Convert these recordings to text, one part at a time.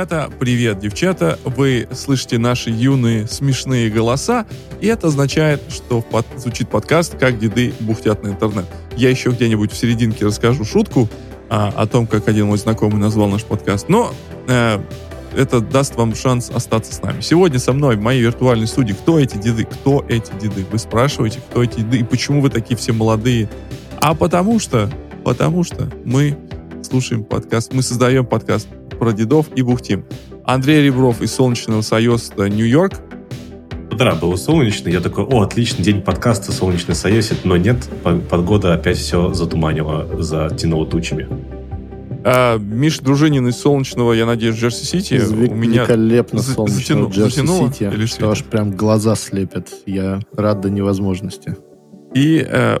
ребята, привет, девчата. Вы слышите наши юные смешные голоса, и это означает, что под, звучит подкаст «Как деды бухтят на интернет». Я еще где-нибудь в серединке расскажу шутку а, о том, как один мой знакомый назвал наш подкаст, но э, это даст вам шанс остаться с нами. Сегодня со мной в моей виртуальной студии кто эти деды? Кто эти деды? Вы спрашиваете, кто эти деды и почему вы такие все молодые? А потому что, потому что мы слушаем подкаст, мы создаем подкаст про дедов и бухтим. Андрей Ребров из Солнечного Союза Нью-Йорк. Утро было солнечно, я такой, о, отличный день подкаста «Солнечный Союз», но нет, погода опять все затуманила, затянула тучами. А, Миш Дружинин из Солнечного, я надеюсь, Джерси-Сити. У меня великолепно солнечного Джерси-Сити, что аж прям глаза слепят. Я рад до невозможности. И э,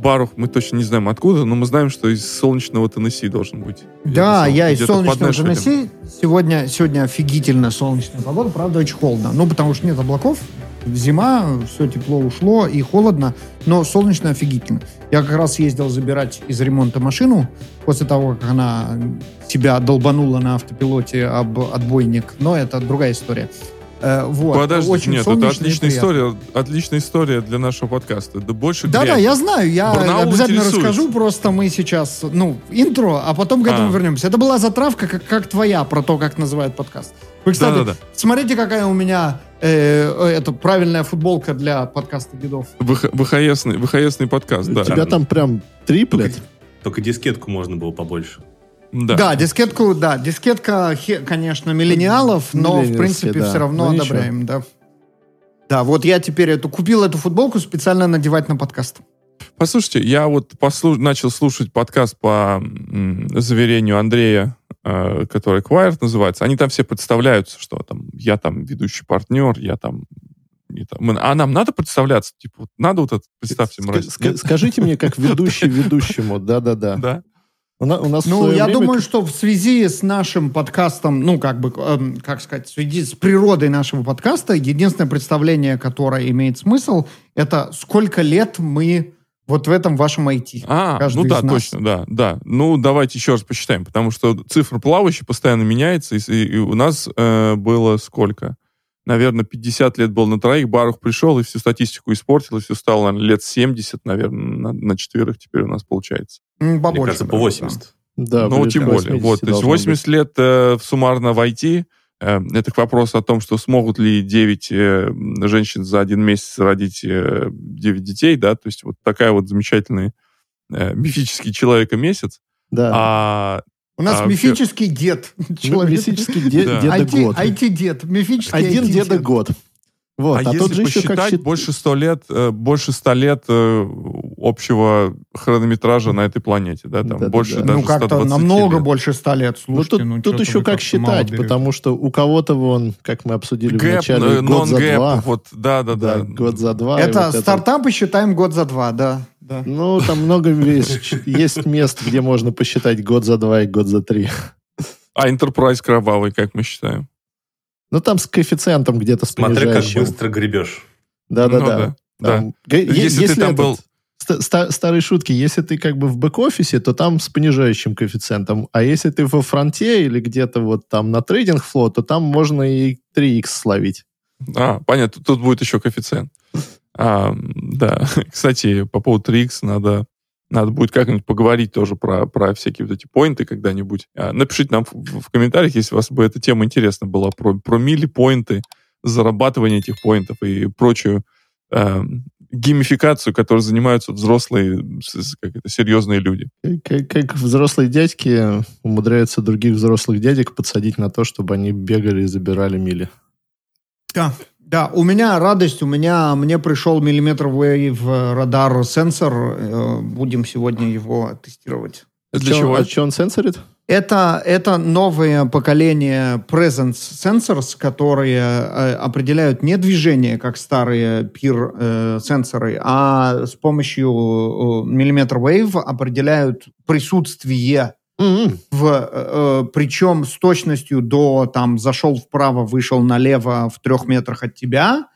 Барух, мы точно не знаем откуда, но мы знаем, что из солнечного Теннесси должен быть. Да, я из солнечного Теннесси. Сегодня, сегодня офигительно солнечная погода, правда, очень холодно. Ну, потому что нет облаков, зима, все тепло ушло и холодно, но солнечно офигительно. Я как раз ездил забирать из ремонта машину после того, как она себя долбанула на автопилоте об отбойник, но это другая история. Э, вот. Подожди, Очень нет, это отличная история, отличная история для нашего подкаста. Да больше Да, да, я знаю, я Барнаул обязательно интересует. расскажу, просто мы сейчас, ну, интро, а потом к этому а. вернемся. Это была затравка, как, как твоя, про то, как называют подкаст. Вы, кстати, да, да, да. смотрите, какая у меня э, это правильная футболка для подкаста дедов. ВХСный, ВХСный подкаст, да. У тебя там прям триплет. Только, только дискетку можно было побольше. Да. да, дискетку, да, дискетка, конечно, миллениалов, но в принципе да. все равно ну, одобряем, да. Да, вот я теперь эту купил эту футболку специально надевать на подкаст. Послушайте, я вот послуш... начал слушать подкаст по м, заверению Андрея, э, который Quiet называется. Они там все представляются, что там я там ведущий партнер, я там а нам надо представляться? Типа, надо вот это, представьте, мразь. Скажите мне, как ведущий ведущему, да-да-да. Да? У, на, у нас ну, я время... думаю, что в связи с нашим подкастом, ну, как бы, э, как сказать, в связи с природой нашего подкаста, единственное представление, которое имеет смысл, это сколько лет мы вот в этом вашем IT. А, ну да, точно, да, да. Ну, давайте еще раз посчитаем, потому что цифра плавающая постоянно меняется, и, и у нас э, было сколько? Наверное, 50 лет был на троих, Барух пришел и всю статистику испортил, и все стало, наверное, лет 70, наверное, на, на четверых теперь у нас получается. Побольше, Мне кажется, по 80. Да, ну, тем более. Вот, то есть 80 быть. лет э, суммарно в IT. Э, это к вопросу о том, что смогут ли 9 э, женщин за один месяц родить э, 9 детей, да, то есть вот такая вот замечательный э, мифический человека-месяц. Да. А у нас а, мифический вообще... дед. Человек. Мифический дед, да. деда IT, год. IT-дед. Мифический Один IT деда год. Вот, а, а если же посчитать, еще как больше ста лет, э, больше ста лет э, общего хронометража на этой планете, да, там да, больше да, даже Ну как-то намного лет. больше ста лет, слушайте. Ну, тут, ну, тут еще как считать, потому что у кого-то вон, как мы обсудили гэп, в начале, э, год за два. Вот, да, да, да, да. Год за два. Это вот стартапы это... считаем год за два, да. Да. Ну, там много есть, есть мест, где можно посчитать год за два и год за три. А Enterprise кровавый, как мы считаем? Ну, там с коэффициентом где-то с Смотри, как быстро гребешь. Да-да-да. Ну, да. Если, если ты там этот, был... Ст- старые шутки. Если ты как бы в бэк-офисе, то там с понижающим коэффициентом. А если ты во фронте или где-то вот там на трейдинг фло, то там можно и 3x словить. А, понятно. Тут будет еще коэффициент. А, да, кстати, по поводу 3x надо, надо будет как-нибудь поговорить тоже про, про всякие вот эти поинты когда-нибудь. А, напишите нам в, в комментариях, если вас бы эта тема интересна была, про, про мили-поинты, зарабатывание этих поинтов и прочую э, геймификацию, которой занимаются взрослые, как это, серьезные люди. Как, как взрослые дядьки умудряются других взрослых дядек подсадить на то, чтобы они бегали и забирали мили. Да, да, у меня радость, у меня, мне пришел миллиметровый радар сенсор, э, будем сегодня его тестировать. Для чего? А что он сенсорит? Это, это новое поколение Presence Sensors, которые э, определяют не движение, как старые PIR э, а с помощью э, миллиметр wave определяют присутствие Mm-hmm. В, э, э, причем с точностью до там зашел вправо, вышел налево в трех метрах от тебя.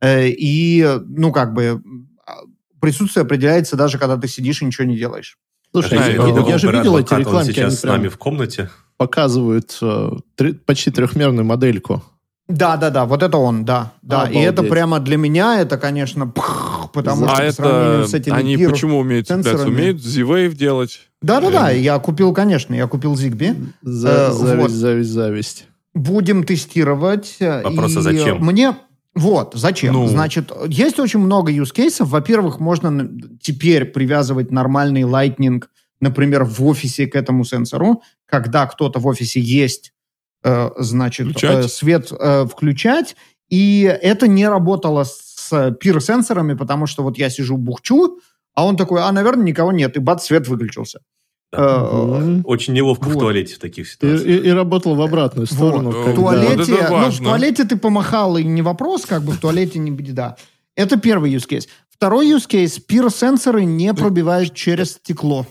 Э, и, ну, как бы, а, присутствие определяется даже, когда ты сидишь и ничего не делаешь. Слушай, я, ну, я же видел эти рекламки, они сейчас с нами в комнате. показывают э, три- почти трехмерную модельку. Да, да, да, вот это он, да. да. И это Обалдеть. прямо для меня, это, конечно, пх, потому а что по сравнению это с этими они Peer- почему умеют цепляться? Умеют Z-Wave делать? Да, да, да, я купил, конечно, я купил Zigbee. За- Э, зависть, вот. зависть, зависть. Будем тестировать. э, Вопрос, а зачем? Мне вот, зачем? Ну. Значит, есть очень много use cases. Во-первых, можно теперь привязывать нормальный Lightning, например, в офисе к этому сенсору, когда кто-то в офисе есть, значит, Включать. э, свет э, включать. И это не работало с пир-сенсорами, потому что вот я сижу, бухчу, а он такой, а, наверное, никого нет, и бац, свет выключился. Э, Мгм. Очень неловко в Вот. туалете в таких И, ситуациях. и- и работал в обратную сторону. Вот. В туалете, Вот ну, в туалете ты помахал, и не вопрос, как бы в туалете не беда. Это первый use case. Второй use case. Пир-сенсоры не пробивают через стекло.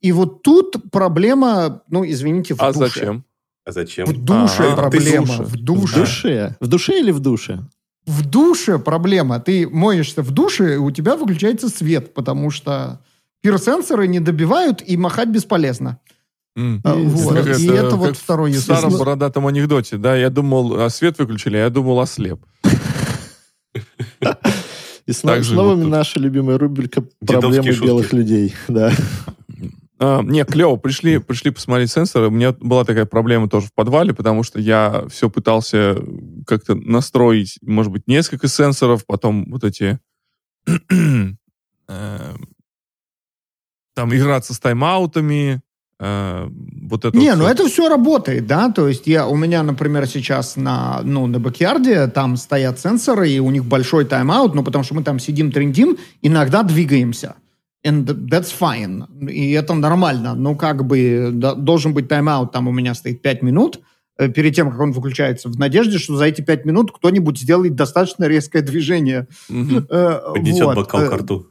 И вот тут проблема, ну, извините, в А душе. зачем? А зачем? В душе А, проблема. в душе. В душе. душе? В душе или в душе? В душе проблема. Ты моешься в душе, и у тебя выключается свет, потому что пир-сенсоры не добивают, и махать бесполезно. М. А, И вот. как И это- это вот второй В старом case. бородатом анекдоте, да, я думал, а свет выключили, а я думал, ослеп. И снова, тут. наша любимая рубрика «Проблемы белых людей». Да. А, не, клево, пришли, пришли посмотреть сенсоры. У меня была такая проблема тоже в подвале, потому что я все пытался как-то настроить, может быть, несколько сенсоров, потом вот эти... э, там играться с тайм-аутами, э, вот это Не, вот ну всё. это все работает, да, то есть я, у меня, например, сейчас на, ну, на backyard е там стоят сенсоры, и у них большой тайм-аут, ну, потому что мы там сидим, трендим, иногда двигаемся. And that's fine. И это нормально. Ну, как бы да, должен быть тайм-аут, там у меня стоит 5 минут, э, перед тем, как он выключается, в надежде, что за эти 5 минут кто-нибудь сделает достаточно резкое движение. Мгм. Э, Поднесет вот, бокал э, к рту.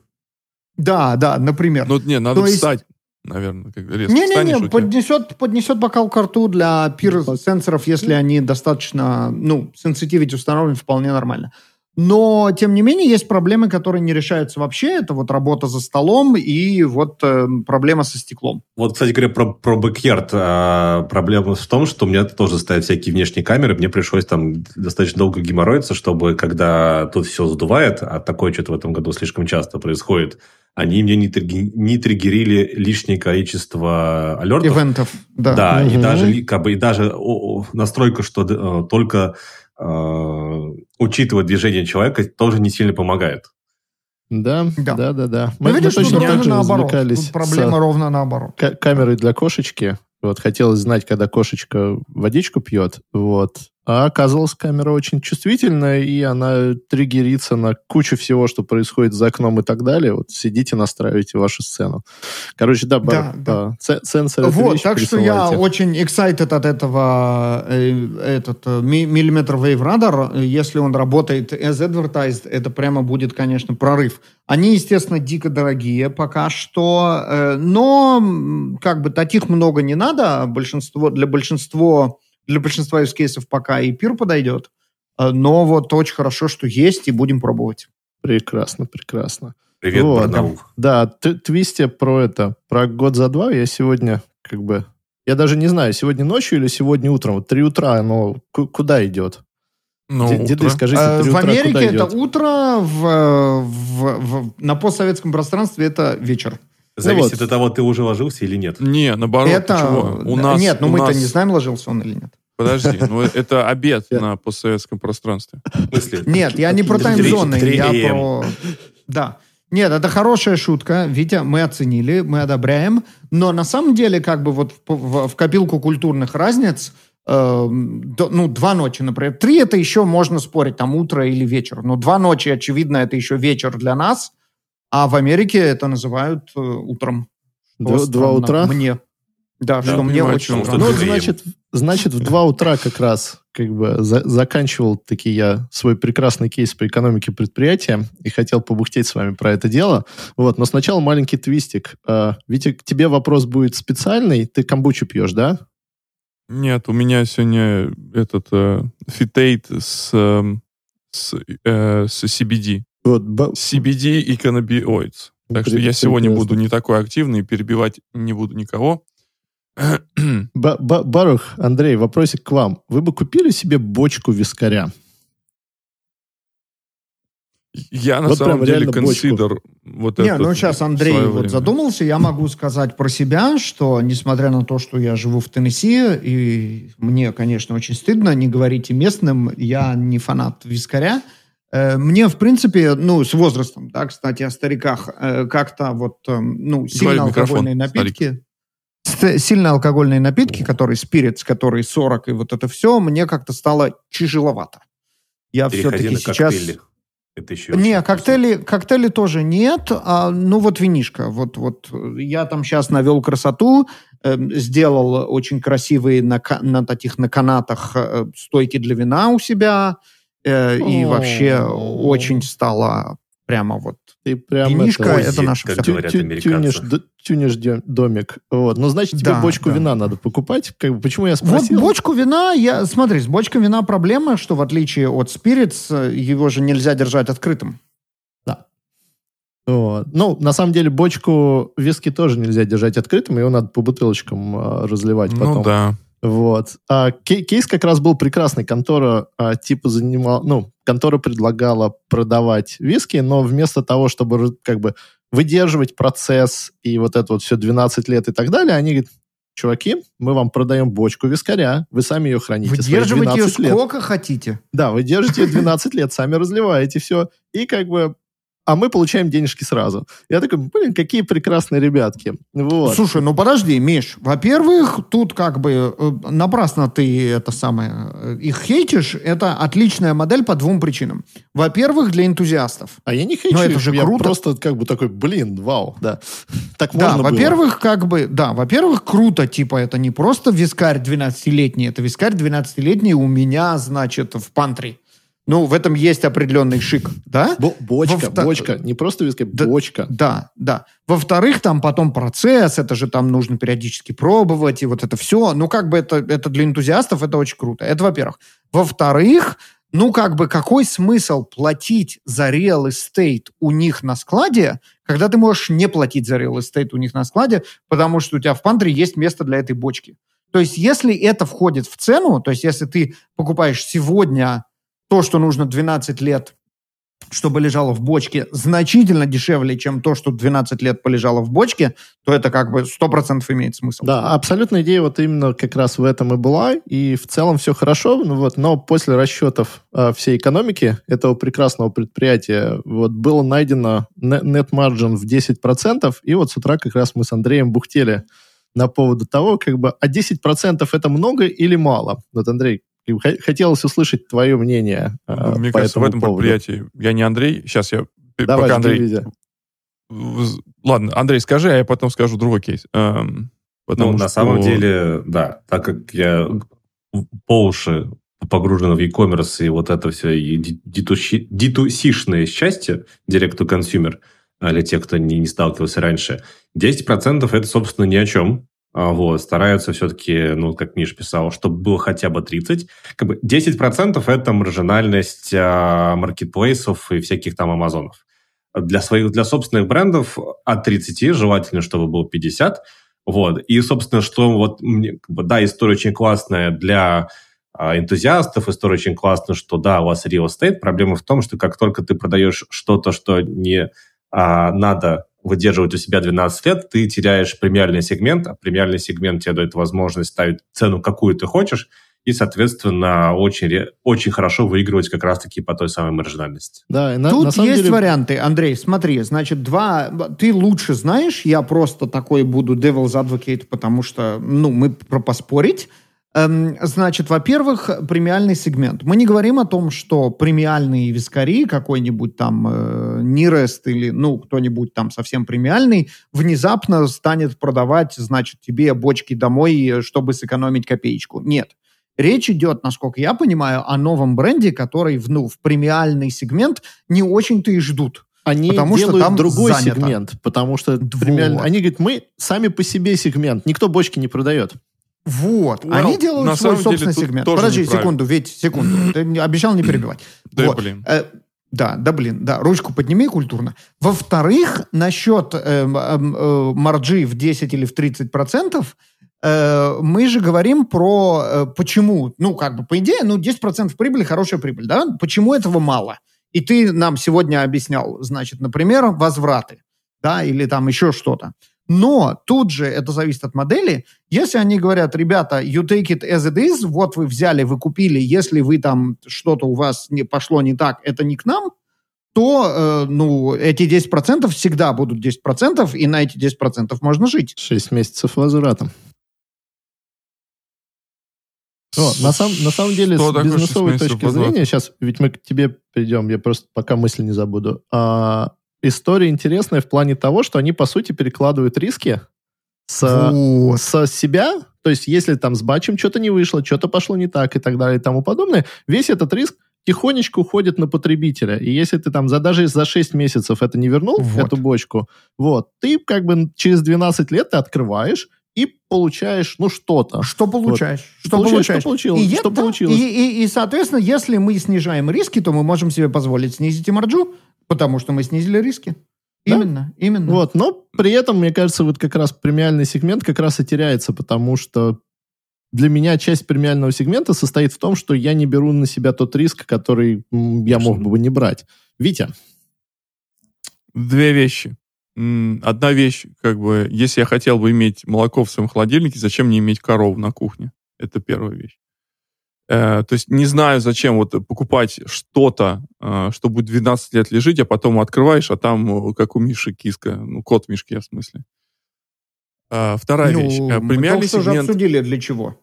Да, да, например. Ну, не, надо То есть- встать, наверное, как резко Не-не-не, у тебя- поднесет, поднесет бокал к рту для пир-сенсоров, если они достаточно, ну, sensitivity установлены вполне нормально. Но, тем не менее, есть проблемы, которые не решаются вообще. Это вот работа за столом и вот э, проблема со стеклом. Вот, кстати говоря, про, про backyard. а, проблема в том, что у меня тоже стоят всякие внешние камеры. Мне пришлось там достаточно долго геморроиться, чтобы, когда тут все задувает, а такое что-то в этом году слишком часто происходит, они мне не, тригги- не триггерили лишнее количество alert ов. Event ов, да. Да, и Мгм. даже, как бы, и даже о- о, настройка, что э, только э, учитывать движение человека, тоже не сильно помогает. Да, Да. да, да, да. Ну, видишь, тут точно так ровно же наоборот. Тут проблема с ровно наоборот. ка- камерой для кошечки. Вот хотелось знать, когда кошечка водичку пьет. Вот. А оказалось, камера очень чувствительная, и она триггерится на кучу всего, что происходит за окном и так далее. Вот сидите, настраивайте вашу сцену. Короче, да, Да, да. сенсор Вот, так что я очень excited от этого э, этот э, ми- миллиметр wave радар. Если он работает as advertised, это прямо будет, конечно, прорыв. Они, естественно, дико дорогие пока что, э, но как бы таких много не надо. Большинство для большинства для большинства use cases пока и пир подойдет. Э, Но вот очень хорошо, что есть, и будем пробовать. Прекрасно, прекрасно. Привет, Вот. Барнаул. Да, т- твисте про это, про год за два я сегодня как бы... Я даже не знаю, сегодня ночью или сегодня утром. Вот три утра, оно ку- куда идет? Ну, Д- Деды, утро. скажите, три в утра Америке куда это идет? утро, в, в- в- на постсоветском пространстве это вечер. Зависит вот. от того, ты уже ложился или нет. Не, наоборот, это чего? У да, нас, нет, ну у мы-то нас- не знаем, ложился он или нет. Подожди, ну это обед на постсоветском пространстве. Нет, я не про таймзоны, я AM. про... Да. Нет, это хорошая шутка, Витя, мы оценили, мы одобряем, но на самом деле как бы вот в, в- в копилку культурных разниц, э, до- ну, два ночи, например. Три это еще можно спорить, там утро или вечер, но два ночи, очевидно, это еще вечер для нас, а в Америке это называют э, утром. Два, два странно утра? Мне. Да, Да, что мне понимаю, очень что Ну, значит, значит, в два утра как раз как бы за- заканчивал таки я свой прекрасный кейс по экономике предприятия и хотел побухтеть с вами про это дело. Вот, но сначала маленький твистик. А, Витя, к тебе вопрос будет специальный. Ты камбучу пьешь, да? Нет, у меня сегодня этот э, фитейт с, эм, с, э, с CBD. Вот, б- CBD и cannabinoids. Так что я сегодня буду не такой активный, перебивать не буду никого. Барух, Андрей, вопросик к вам. Вы бы купили себе бочку вискаря? Я на вот самом деле consider вот Не, ну сейчас Андрей вот время. задумался, я могу сказать про себя, что несмотря на то, что я живу в Теннесси, и мне, конечно, очень стыдно, не говорите местным, я не фанат вискаря, мне, в принципе, ну, с возрастом, да, кстати, о стариках, э, как-то вот, э, ну, сильно алкогольные напитки, старик. сильно алкогольные напитки, которые спирит, которые 40 и вот это все, мне как-то стало тяжеловато. Я все-таки сейчас... Коктейли. Это еще не, коктейли, коктейли тоже нет, а, ну вот винишка. Вот, вот я там сейчас навел красоту, э, сделал очень красивые на, на таких на канатах э, стойки для вина у себя, э, и вообще очень стало прямо вот ты прям Винишка это, это наша как говорят тю, тюнишь, тюнишь домик. Вот. Ну, значит, тебе да, бочку да. вина надо покупать. Как бы, почему я спросил? Вот бочку вина, я, смотри, с бочкой вина проблема, что в отличие от Spirits, его же нельзя держать открытым. Да. Вот. Ну, на самом деле, бочку виски тоже нельзя держать открытым, его надо по бутылочкам э, разливать ну, потом. да. Вот. А кейс как раз был прекрасный. Контора а, типа занимала, ну, контора предлагала продавать виски, но вместо того, чтобы как бы выдерживать процесс и вот это вот все 12 лет и так далее, они говорят, чуваки, мы вам продаем бочку вискаря, вы сами ее храните. Выдерживайте ее сколько лет. хотите. Да, вы держите ее 12 лет, сами разливаете все. И как бы а мы получаем денежки сразу. Я такой, блин, какие прекрасные ребятки. Вот. Слушай, ну подожди, Миш, во-первых, тут как бы э, напрасно ты это самое, э, их хейтишь, это отличная модель по двум причинам. Во-первых, для энтузиастов. А я не хейчу, Но это же я круто. просто как бы такой, блин, вау, да. Так можно Да, во-первых, как бы, да, во-первых, круто, типа, это не просто вискарь 12-летний, это вискарь 12-летний у меня, значит, в пантри. Ну, в этом есть определенный шик, да? Бо бочка, Во бочка, не просто виски, да, бочка. Да, да. Во-вторых, там потом процесс, это же там нужно периодически пробовать, и вот это все. Ну, как бы это, это для энтузиастов это очень круто. Это во-первых. Во-вторых, ну, как бы какой смысл платить за real estate у них на складе, когда ты можешь не платить за real estate у них на складе, потому что у тебя в пантре есть место для этой бочки. То есть, если это входит в цену, то есть, если ты покупаешь сегодня то, что нужно 12 лет, чтобы лежало в бочке, значительно дешевле, чем то, что 12 лет полежало в бочке, то это как бы 100% имеет смысл. Да, абсолютная идея вот именно как раз в этом и была, и в целом все хорошо, ну вот, но после расчетов э, всей экономики этого прекрасного предприятия вот было найдено net margin в 10%, и вот с утра как раз мы с Андреем бухтели на поводу того, как бы, а 10% это много или мало? Вот, Андрей, Хотелось услышать твое мнение ну, Мне по кажется, в этом поводу. предприятии... Я не Андрей, сейчас я... Давай, пока Андрей... Видя. Ладно, Андрей, скажи, а я потом скажу другой кейс. Эм, потому ну, что... на самом деле, да, так как я по уши погружен в e-commerce и вот это все, и D2C-шное счастье, direct to consumer, для тех, кто не, не сталкивался раньше, 10% это, собственно, ни о чем. А, вот, стараются все-таки, ну, как Миш писал, чтобы было хотя бы 30. Как бы 10% это маржинальность а, маркетплейсов и всяких там амазонов. Для своих, для собственных брендов от 30 желательно, чтобы было 50. Вот. И, собственно, что вот, да, история очень классная для а, энтузиастов, история очень классная, что да, у вас real estate. Проблема в том, что как только ты продаешь что-то, что не а, надо выдерживать у себя 12 лет, ты теряешь премиальный сегмент, а премиальный сегмент тебе дает возможность ставить цену, какую ты хочешь, и, соответственно, очень, очень хорошо выигрывать как раз-таки по той самой маржинальности. Да, на, Тут на есть деле... варианты, Андрей, смотри, значит, два... Ты лучше знаешь, я просто такой буду devil's advocate, потому что, ну, мы про поспорить, значит, во-первых, премиальный сегмент. Мы не говорим о том, что премиальные вискари, какой-нибудь там э, Нирест или, ну, кто-нибудь там совсем премиальный, внезапно станет продавать, значит, тебе бочки домой, чтобы сэкономить копеечку. Нет. Речь идет, насколько я понимаю, о новом бренде, который в, ну, в премиальный сегмент не очень-то и ждут. Они потому делают что там другой занято. сегмент, потому что премиальный... Они говорят, мы сами по себе сегмент, никто бочки не продает. Вот. Well, Они делают свой собственный деле, сегмент. Подожди секунду, ведь секунду. Ты обещал не перебивать. Да, вот. блин. Э, Да, да, блин, да, ручку подними культурно. Во-вторых, насчет э, э, э, марджи в 10 или в 30 процентов, э, мы же говорим про э, почему, ну, как бы, по идее, ну, 10 процентов прибыли, хорошая прибыль, да? Почему этого мало? И ты нам сегодня объяснял, значит, например, возвраты, да, или там еще что-то. Но тут же это зависит от модели. Если они говорят, ребята, you take it as it is, вот вы взяли, вы купили, если вы там что-то у вас не пошло не так, это не к нам, то, э, ну, эти 10% всегда будут 10%, и на эти 10% можно жить. 6 месяцев возвратом. О, на, сам, на самом деле, Что с бизнесовой 6 месяцев точки возврата? зрения, сейчас, ведь мы к тебе придем, я просто пока мысли не забуду. А, история интересная в плане того, что они, по сути, перекладывают риски с, Вот. со себя, то есть если там с батчем что-то не вышло, что-то пошло не так и так далее и тому подобное, весь этот риск тихонечко уходит на потребителя. И если ты там за, даже за 6 месяцев это не вернул, Вот. эту бочку, вот, ты как бы через 12 лет ты открываешь и получаешь, ну, что-то. Что получаешь? Что Получаешь, получаешь? что получилось, И, что это- получилось. И, и- и, соответственно, если мы снижаем риски, то мы можем себе позволить снизить и марджу, потому что мы снизили риски. Да. Именно, именно. Вот, но при этом, мне кажется, вот как раз премиальный сегмент как раз и теряется, потому что для меня часть премиального сегмента состоит в том, что я не беру на себя тот риск, который я мог бы не брать. Витя, Две вещи. Одна вещь, как бы, если я хотел бы иметь молоко в своем холодильнике, зачем мне иметь корову на кухне? Это первая вещь. Э, то есть не знаю, зачем вот покупать что-то, э, что будет 12 лет лежить, а потом открываешь, а там, э, как у Миши, киска. Ну, кот в мешке, в смысле. Э, вторая Ну, вещь. Э, мы Премиальный только что же сегмент... обсудили для чего.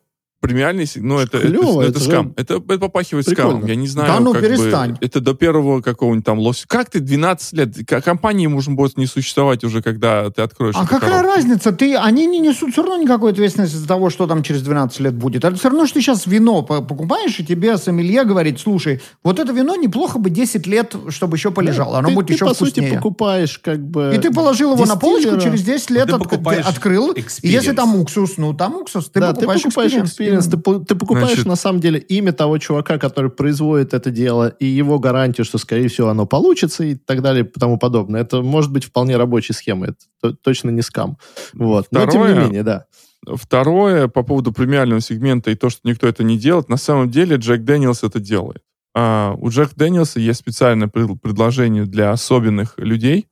Премиальный. Ну, это, это, Клево, это это же скам. Это, это попахивает прикольно. скамом. Я не знаю, Да ну, как бы, перестань. это до первого какого-нибудь там лося. Как ты 12 лет? К- Компании можно будет не существовать уже, когда ты откроешь А эту какая коробку. разница? Ты, они не несут все равно никакой ответственности за того, что там через 12 лет будет. Это все равно, что ты сейчас вино по- покупаешь, и тебе сомелье говорит, слушай, вот это вино неплохо бы 10 лет, чтобы еще полежало. Оно ты, будет ты, еще по вкуснее. сути, покупаешь как бы... И ты положил его на полочку, через 10 лет Ты отк- покупаешь открыл. И если experience. там уксус, ну там уксус, ты да, покупаешь ты покупаешь experience. experience, ты, по- ты покупаешь Значит- на самом деле имя того чувака, который производит это дело, и его гарантию, что, скорее всего, оно получится и так далее и тому подобное. Это может быть вполне рабочей схемой. Это то- точно не скам. Вот. Но, тем не Второе- менее, да. Второе, по поводу премиального сегмента и то, что никто это не делает, на самом деле Джек Дэниелс это делает. А, у Джека Дэниелса есть специальное пред- предложение для особенных людей.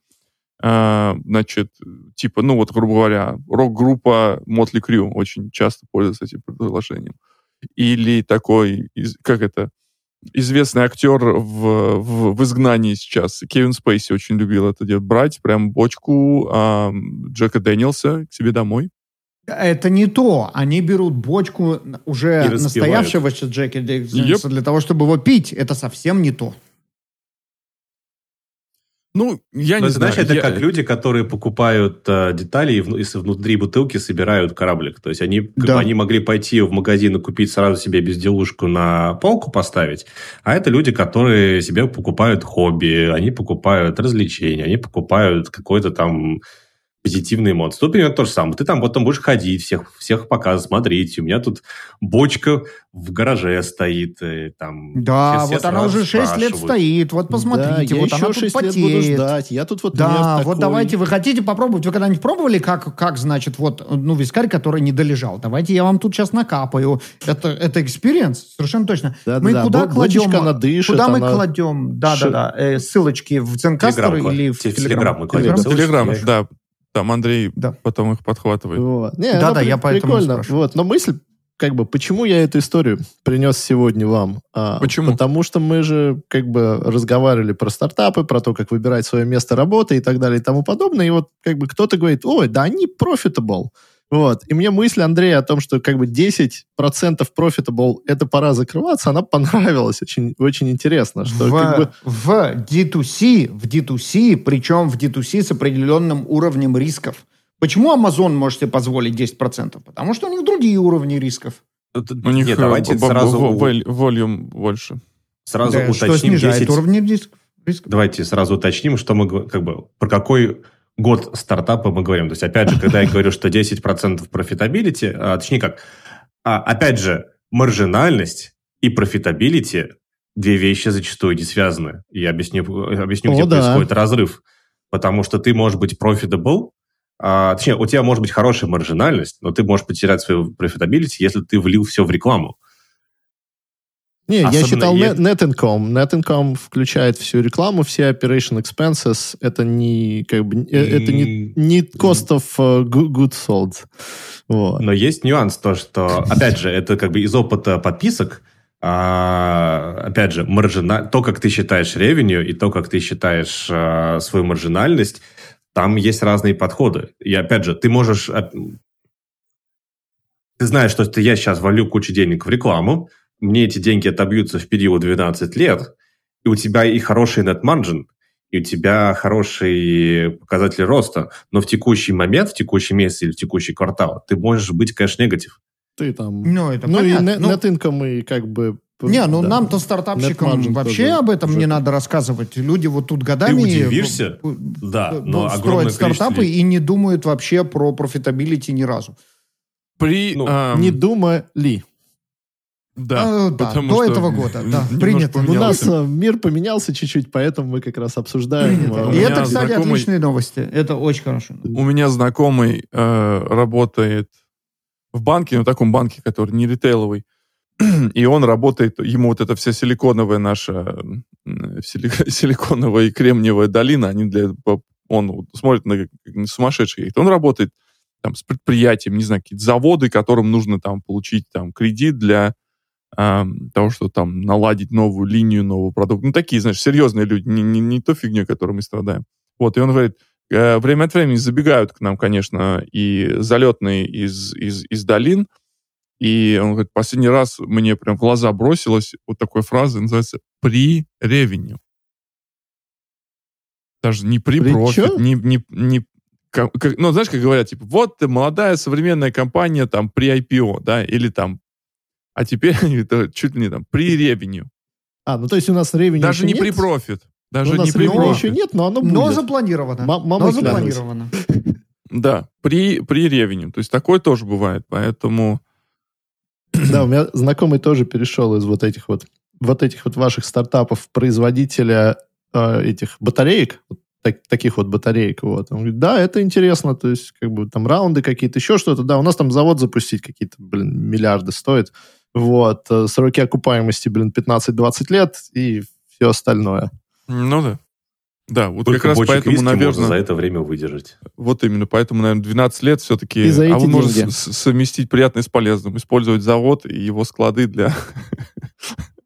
А, значит, типа, ну вот, грубо говоря, рок-группа Мотли Крю очень часто пользуется этим предложением. Или такой, из- как это, известный актер в, в, в изгнании сейчас, Кевин Спейси очень любил это делать, брать прям бочку а, Джека Дэниелса к себе домой, Это не то. Они берут бочку уже настоявшегося Джеки Дэвиса Yep. для того, чтобы его пить. Это совсем не то. Ну, я не это, знаешь, знаю. это я- как люди, которые покупают э, детали и, вну- и внутри бутылки собирают кораблик. То есть они, как Да. бы, они могли пойти в магазин и купить сразу себе безделушку на полку поставить, а это люди, которые себе покупают хобби, они покупают развлечения, они покупают какой-то там позитивные эмоции. Тут примерно то же самое. Ты там потом будешь ходить, всех, всех показывать, смотреть. У меня тут бочка в гараже стоит. и там Да, все- все вот она сразу уже 6 лет стоит. Вот посмотрите, да, вот я она еще тут 6 лет буду потеет. ждать. Я тут вот Да, вот такой. давайте, вы хотите попробовать? Вы когда-нибудь пробовали, как, как значит, вот, ну, вискарь, который не долежал? Давайте я вам тут сейчас накапаю. Это, это experience, совершенно точно. Да, мы да, куда бочечка, кладем? она дышит, куда мы она- кладем? Да, Ш- да, да. э, ссылочки в Телеграм, или в в Телеграм Телеграм? мы кладем. Телеграм, да. Там Андрей Да. потом их подхватывает. Вот. Не, Да, да, при- я поэтому прикольно. Вот, но мысль, как бы, почему я эту историю принес сегодня вам? А, Почему? Потому что мы же, как бы, разговаривали про стартапы, про то, как выбирать свое место работы и так далее и тому подобное. И вот, как бы, кто-то говорит, ой, да они profitable. Вот. И мне мысль Андрея о том, что как бы 10% profitable это пора закрываться, она понравилась. Очень, очень интересно, что в, как бы... в D2C, в D2C, причем в D2C с определенным уровнем рисков. Почему Amazon может себе позволить 10%? Потому что у них другие уровни рисков. У них Нет, э, давайте б- б- сразу, volume больше. сразу Да, что уточним снижает 10 уровни риск- рисков. Давайте сразу уточним, что мы как бы про какой год стартапа мы говорим. То есть, опять же, когда я говорю, что 10% profitability, а, точнее как, а, опять же, маржинальность и profitability две вещи зачастую не связаны. Я объясню, объясню О, где да. происходит разрыв. Потому что ты можешь быть profitable, а, точнее, у тебя может быть хорошая маржинальность, но ты можешь потерять свою profitability, если ты влил все в рекламу. Не, я Особенно считал е- net, net income. Net income включает всю рекламу, все operation expenses. Это не как бы э, это не, не cost of uh, goods sold. Вот. Но есть нюанс, то, что, опять же, это как бы из опыта подписок, а, опять же, маржина... то, как ты считаешь ревеню и то, как ты считаешь а, свою маржинальность, там есть разные подходы. И опять же, ты можешь... а, Ты знаешь, что я сейчас валю кучу денег в рекламу, мне эти деньги отобьются в период 12 лет, и у тебя и хороший net margin, и у тебя хорошие показатели роста, но в текущий момент, в текущий месяц или в текущий квартал ты можешь быть кэш-негатив. Ты там... Ну, это ну и понятно. net, Ну, net income и как бы... Не, ну да. нам-то стартапщикам вообще тоже об этом уже- не надо рассказывать. Люди вот тут годами... удивишься? э, Да, но строят стартапы и не думают вообще про profitability ни разу. При... Ну, ам, Не думали. Да, А, да, потому до что этого года, да, принято. У нас э, мир поменялся чуть-чуть, поэтому мы как раз обсуждаем... Принято. э, И меня это, кстати, знакомый- отличные новости. Это очень хорошо. У меня знакомый э, работает в банке, ну, таком банке, который не ритейловый, и он работает, ему вот эта вся силиконовая наша, силиконовая и кремниевая долина, они для, он смотрит на, как на сумасшедших каких-то. Он работает там с предприятием, не знаю, какие-то заводы, которым нужно там получить там кредит для того, что там наладить новую линию, новый продукт. Ну, такие, знаешь, серьезные люди, не, не, не то фигню, которой мы страдаем. Вот, и он говорит, э, время от времени забегают к нам, конечно, и залетные из, из, из долин, и он говорит, последний раз мне прям в глаза бросилась вот такая фраза, называется «при ревеню». Даже не при При профит, не, не, не ка- как- ну, знаешь, как говорят, типа, вот ты молодая современная компания там при IPO, да, или там, а теперь это чуть ли не там при ревеню. А, ну то есть у нас ревень Даже не нет? при профит. У Даже нас не при профит. еще нет, но оно будет. Но запланировано. Мама Но запланировано. Да, при, при ревеню. То есть такое тоже бывает, поэтому... Да, у меня знакомый тоже перешел из вот этих вот вот этих вот ваших стартапов производителя э, этих батареек, так- таких вот батареек. Вот. Он говорит, да, это интересно, то есть как бы там раунды какие-то, еще что-то. Да, у нас там завод запустить какие-то, блин, миллиарды стоит. Вот. э, Сроки окупаемости, блин, 15-20 лет и все остальное. Ну да. Да, вот Сколько как раз бочек поэтому, виски можно наверное, за это время выдержать. вот именно, поэтому, наверное, 12 лет все-таки... И за а эти может деньги. с- совместить приятное с полезным, использовать завод и его склады для...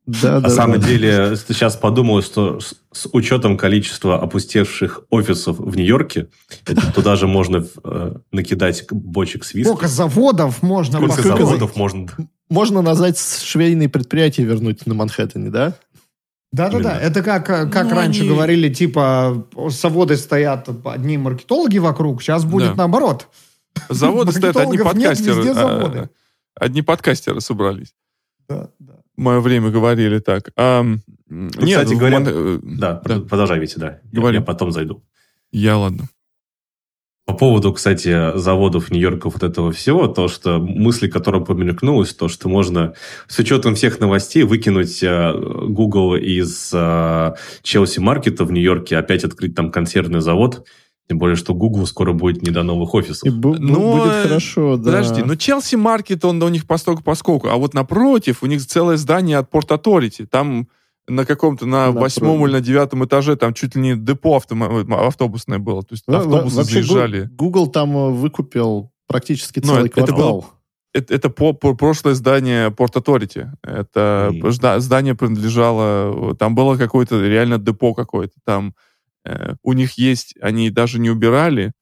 Да, На да, самом да. деле, сейчас подумал, что с, с учетом количества опустевших офисов в Нью-Йорке, туда же можно э, накидать бочек с виски. Сколько заводов можно Сколько заводов можно... Можно назвать швейные предприятия вернуть на Манхэттене, да? Да-да-да, это как, как Ну, раньше они- говорили, типа, заводы стоят одни маркетологи вокруг, сейчас будет Да. наоборот. Заводы стоят, одни нет, подкастеры. везде а. Одни подкастеры собрались. Да, да. В мое время говорили так. А, нет, кстати в говоря, Мон- э, Да, Да. продолжай, Витя, да. Говори. Я потом зайду. Я ладно. По поводу, кстати, заводов Нью-Йорка, вот этого всего, то, что мысли, которая помелькнулась, то, что можно с учетом всех новостей выкинуть э, Google из э, Челси Маркета в Нью-Йорке, опять открыть там консервный завод, тем более, что Google скоро будет не до новых офисов. И бу- Ну, будет э, хорошо, да. Подожди, ну Челси Маркет, он у них постольку поскольку, а вот напротив у них целое здание от Порт Authority. Там на каком-то, на восьмом или на девятом этаже, там чуть ли не депо автомо- автобусное было. То есть во- автобусы вообще, заезжали. Google там э, выкупил практически Ну, целый это- это квартал. Это, это по, по- прошлое здание Порт Authority. Это Мгм. зда- здание принадлежало... Там было какое-то реально депо какое-то. Там э, у них есть... Они даже не убирали.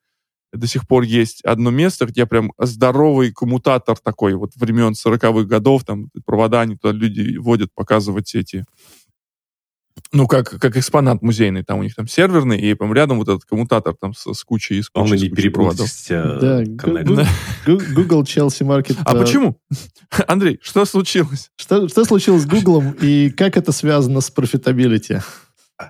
До сих пор есть одно место, где прям здоровый коммутатор такой вот времен 40-х годов. Там провода, они туда люди водят показывать эти... Ну, как, как экспонат музейный. Там у них там серверный, и прям рядом вот этот коммутатор там с, с кучей, с кучей, не с кучей э, Да, Гу- Google Chelsea Market. А э, почему? Андрей, что случилось? Что, что случилось с Гуглом и как это связано с profitability?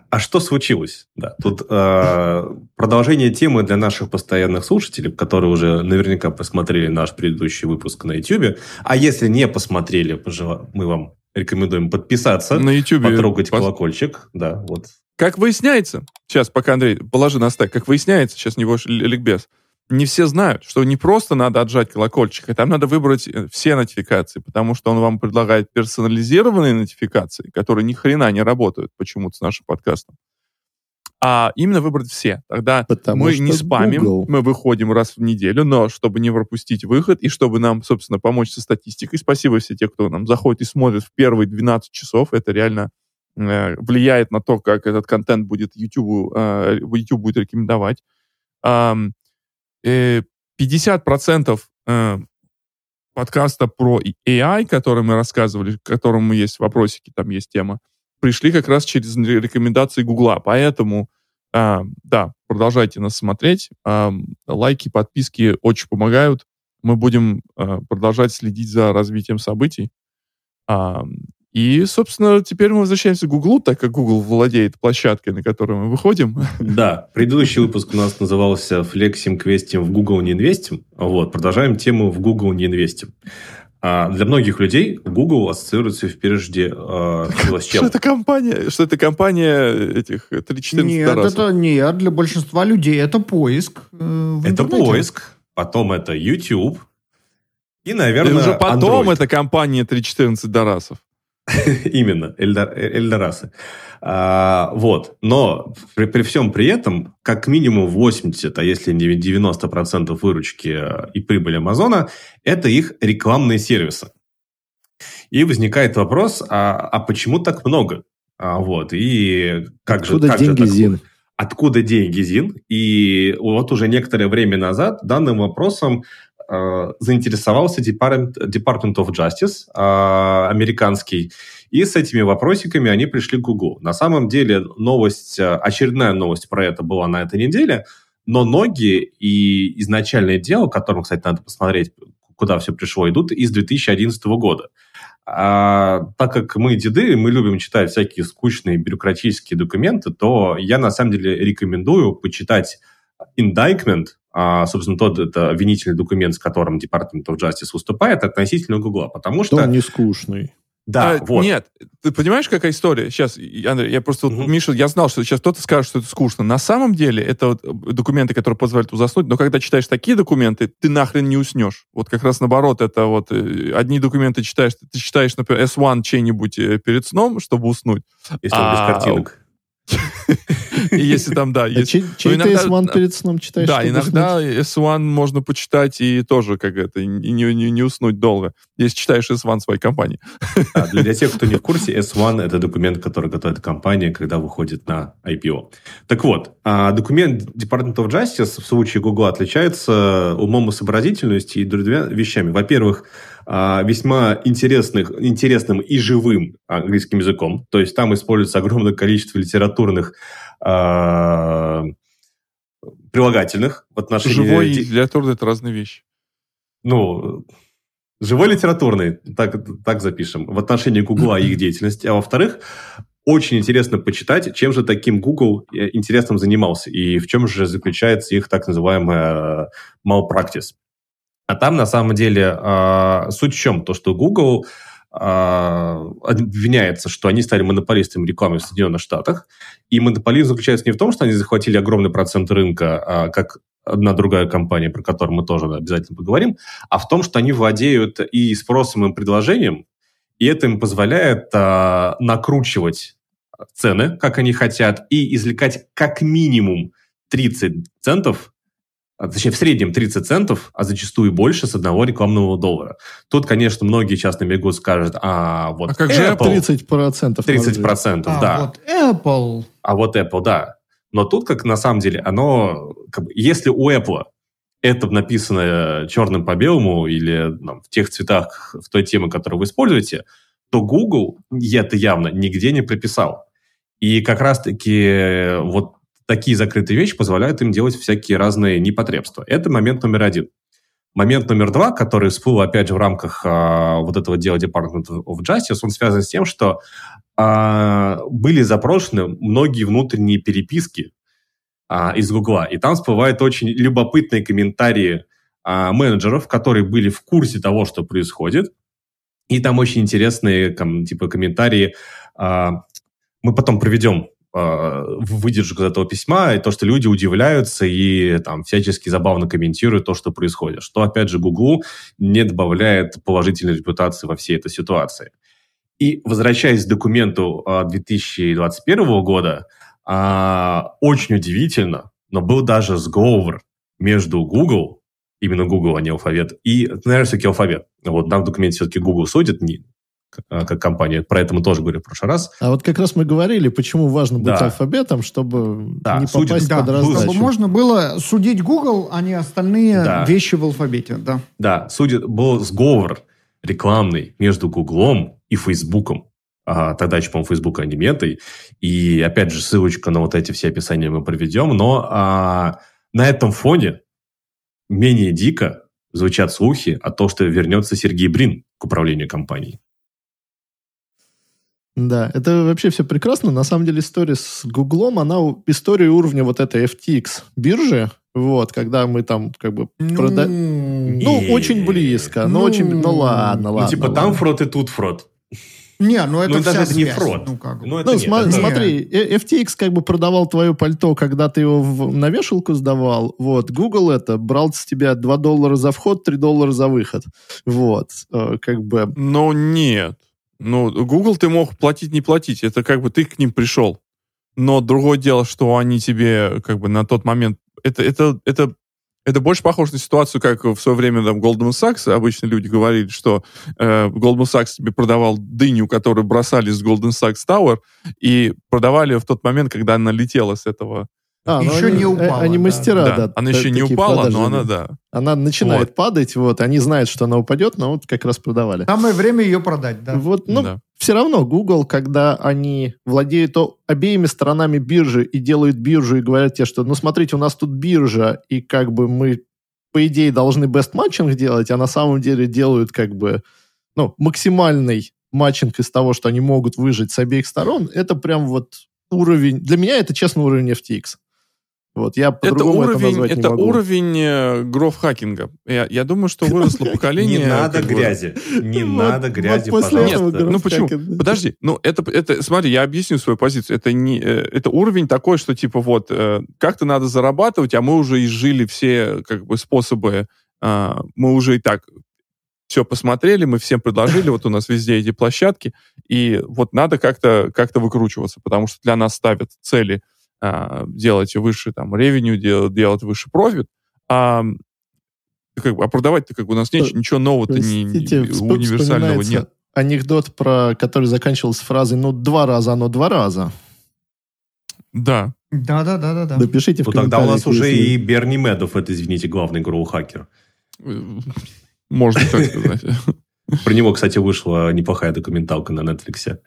А что случилось? Да, тут э, продолжение темы для наших постоянных слушателей, которые уже наверняка посмотрели наш предыдущий выпуск на YouTube. А если не посмотрели, мы вам рекомендуем подписаться, На YouTube. потрогать пос- колокольчик. Да, вот. Как выясняется, сейчас, пока Андрей, положи на стек, как выясняется, сейчас не ли- ликбез, не все знают, что не просто надо отжать колокольчик, а там надо выбрать э, все нотификации, потому что он вам предлагает персонализированные нотификации, которые ни хрена не работают почему-то с нашим подкастом. А именно выбрать все. Тогда Потому мы не спамим, Google. мы выходим раз в неделю, но чтобы не пропустить выход и чтобы нам, собственно, помочь со статистикой. Спасибо все те, кто нам заходит и смотрит в первые 12 часов. Это реально э, влияет на то, как этот контент будет YouTube, э, YouTube будет рекомендовать. Э, 50% э, подкаста про AI, который мы рассказывали, к которому есть вопросики, там есть тема, пришли как раз через рекомендации Гугла. Поэтому, а, да, продолжайте нас смотреть. А, лайки, подписки очень помогают. Мы будем а, продолжать следить за развитием событий. А, и, собственно, теперь мы возвращаемся к Гуглу, так как Google владеет площадкой, на которой мы выходим. Да, предыдущий выпуск у нас назывался «Флексим, квестим в Google не инвестим». Вот, продолжаем тему «В Google не инвестим». А для многих людей Google ассоциируется впереди э, с чем? Что это компания? Что это компания этих 3-14 Нет, это нет. Для большинства людей это поиск. э, в Это интернете. поиск, потом это YouTube, и, И наверное, уже потом Android. это компания 3.14 Дарасов. Именно, Эльдар- э, Эльдорасы. А, вот. Но при, при всем при этом, как минимум 80, а если не 90% выручки э, и прибыли Амазона, это их рекламные сервисы. И возникает вопрос, а, а почему так много? А, вот. И как Откуда же, как же деньги, так- Зин? откуда деньги, Зин. И вот уже некоторое время назад данным вопросом заинтересовался Department, Department of Justice э, американский, и с этими вопросиками они пришли к Google. На самом деле новость, э, очередная новость про это была на этой неделе, но ноги и изначальное дело, которым, кстати, надо посмотреть, куда все пришло, идут из 2011 года. А, так как мы деды, мы любим читать всякие скучные бюрократические документы, то я на самом деле рекомендую почитать indictment, а, собственно, тот это обвинительный документ, с которым Department of Justice выступает относительно Гугла, потому Что он не скучный. Да, А, вот. Нет, ты понимаешь, какая история? Сейчас, Андрей, я просто... вот, Мгм. Миша, я знал, что сейчас кто-то скажет, что это скучно. На самом деле, это вот документы, которые позволяют заснуть, но когда читаешь такие документы, ты нахрен не уснешь. Вот как раз наоборот, это вот э, одни документы читаешь, ты читаешь, например, S1 чей-нибудь э, перед сном, чтобы уснуть. Если он без А, картинок. И если там, да, А есть... чей, ты иногда- S1 перед сном читаешь? Да, иногда S1 можно почитать и тоже как это, и не, не, не уснуть долго, если читаешь S1 своей компании. А, для тех, кто не в курсе, S1 – это документ, который готовит компания, когда выходит на IPO. Так вот, а, документ Department of Justice в случае Google отличается умом и сообразительностью и двумя вещами. Во-первых, весьма интересных, интересным и живым английским языком. То есть там используется огромное количество литературных а, прилагательных в отношении... Живой и литературный — это разные вещи. ну, живой литературный, так, так запишем, в отношении Гугла и их деятельности. А во-вторых, очень интересно почитать, чем же таким Google э, интересным занимался и в чем же заключается их так называемая э, malpractice. А там на самом деле э, суть в чем? То, что Google э, обвиняется, что они стали монополистами рекламы в Соединенных Штатах. И монополизм заключается не в том, что они захватили огромный процент рынка, а, как одна другая компания, про которую мы тоже обязательно поговорим, а в том, что они владеют и спросом, и предложением, и это им позволяет а, накручивать цены, как они хотят, и извлекать как минимум 30 центов, а, точнее, в среднем 30 центов, а зачастую больше с одного рекламного доллара. Тут, конечно, многие сейчас набегут, скажут, а вот А как же Apple, 30%. 30 процентов, А да. вот Apple. А вот Apple, да. Но тут, как на самом деле, оно, как бы, если у Apple это написано черным по белому или там, в тех цветах, в той теме, которую вы используете, то Google это явно нигде не прописал. И как раз-таки вот такие закрытые вещи позволяют им делать всякие разные непотребства. Это момент номер один. Момент номер два, который всплыл, опять же, в рамках а, вот этого дела Department of Justice, он связан с тем, что а, были запрошены многие внутренние переписки а, из Гугла, и там всплывают очень любопытные комментарии а, менеджеров, которые были в курсе того, что происходит, И там очень интересные ком, типа комментарии. А, мы потом проведем выдержку из этого письма, и то, что люди удивляются и там всячески забавно комментируют то, что происходит. Что, опять же, Гуглу не добавляет положительной репутации во всей этой ситуации. И возвращаясь к документу 2021 а, года, очень удивительно, но был даже сговор между Google именно Google, а не алфавит. И, наверное, все-таки алфавит. Вот там в документе все-таки Google судит, не, а, как компания. Про это мы тоже говорили в прошлый раз. А вот как раз мы говорили, почему важно быть да. алфабетом, чтобы да, не судит, попасть да, под раздачу. Чтобы можно было судить Google, а не остальные да. вещи в алфабете. Да, да судит, был сговор рекламный между Гуглом и Фейсбуком. А, тогда еще, по-моему, Facebook, а не метой. И, опять же, ссылочка на вот эти все описания мы проведем. Но а, на этом фоне менее дико звучат слухи о том, что вернется Сергей Брин к управлению компанией. Да, это вообще все прекрасно. На самом деле история с Гуглом, она история уровня вот этой FTX биржи, вот, когда мы там как бы ну, прода... ну очень близко, ну, но очень, ну ладно, ладно. Ну типа ладно. там фрод и тут фрод. Не, ну это ну, даже это не фрод. Ну, как? ну, это ну см- смотри, FTX как бы продавал твое пальто, когда ты его в, на вешалку сдавал. Вот. Google это брал с тебя 2 доллара за вход, 3 доллара за выход. Вот. Э, как бы... Но нет. Ну, Google ты мог платить, не платить. Это как бы ты к ним пришел. Но другое дело, что они тебе как бы на тот момент... Это, это, это это больше похоже на ситуацию, как в свое время там Goldman Sachs. Обычно люди говорили, что э, Goldman Sachs тебе продавал дыню, которую бросали с Goldman Sachs Tower, и продавали в тот момент, когда она летела с этого а, еще они, не упала. Они мастера, да. да она еще не упала, но она, да. Она начинает вот. падать, вот, они знают, что она упадет, но вот как раз продавали. Самое время ее продать, да. Вот, ну, да. все равно Google, когда они владеют обеими сторонами биржи и делают биржу и говорят тебе, что, ну, смотрите, у нас тут биржа, и как бы мы, по идее, должны best матчинг делать, а на самом деле делают как бы, ну, максимальный матчинг из того, что они могут выжить с обеих сторон, это прям вот уровень... Для меня это, честно, уровень FTX. Вот, я это уровень, это, это уровень э, гроф-хакинга. Я, я думаю, что выросло поколение... Не надо грязи. Не надо грязи, пожалуйста. ну почему? Подожди. Ну, это, это, смотри, я объясню свою позицию. Это, не, э, это уровень такой, что типа вот, э, как-то надо зарабатывать, а мы уже изжили все как бы способы, а, мы уже и так все посмотрели, мы всем предложили, вот у нас везде эти площадки, и вот надо как-то как выкручиваться, потому что для нас ставят цели – а, делать выше там ревеню, делать, делать выше профит, а, как бы, а продавать-то как бы у нас нет, ничего нового-то не, универсального нет. Анекдот, про который заканчивался фразой «ну, два раза, оно два раза». Да. Да, да, да, да, да. Напишите в ну, Тогда у нас уже и Берни Медов, это, извините, главный гроу-хакер. Можно так сказать. Про него, кстати, вышла неплохая документалка на Netflix.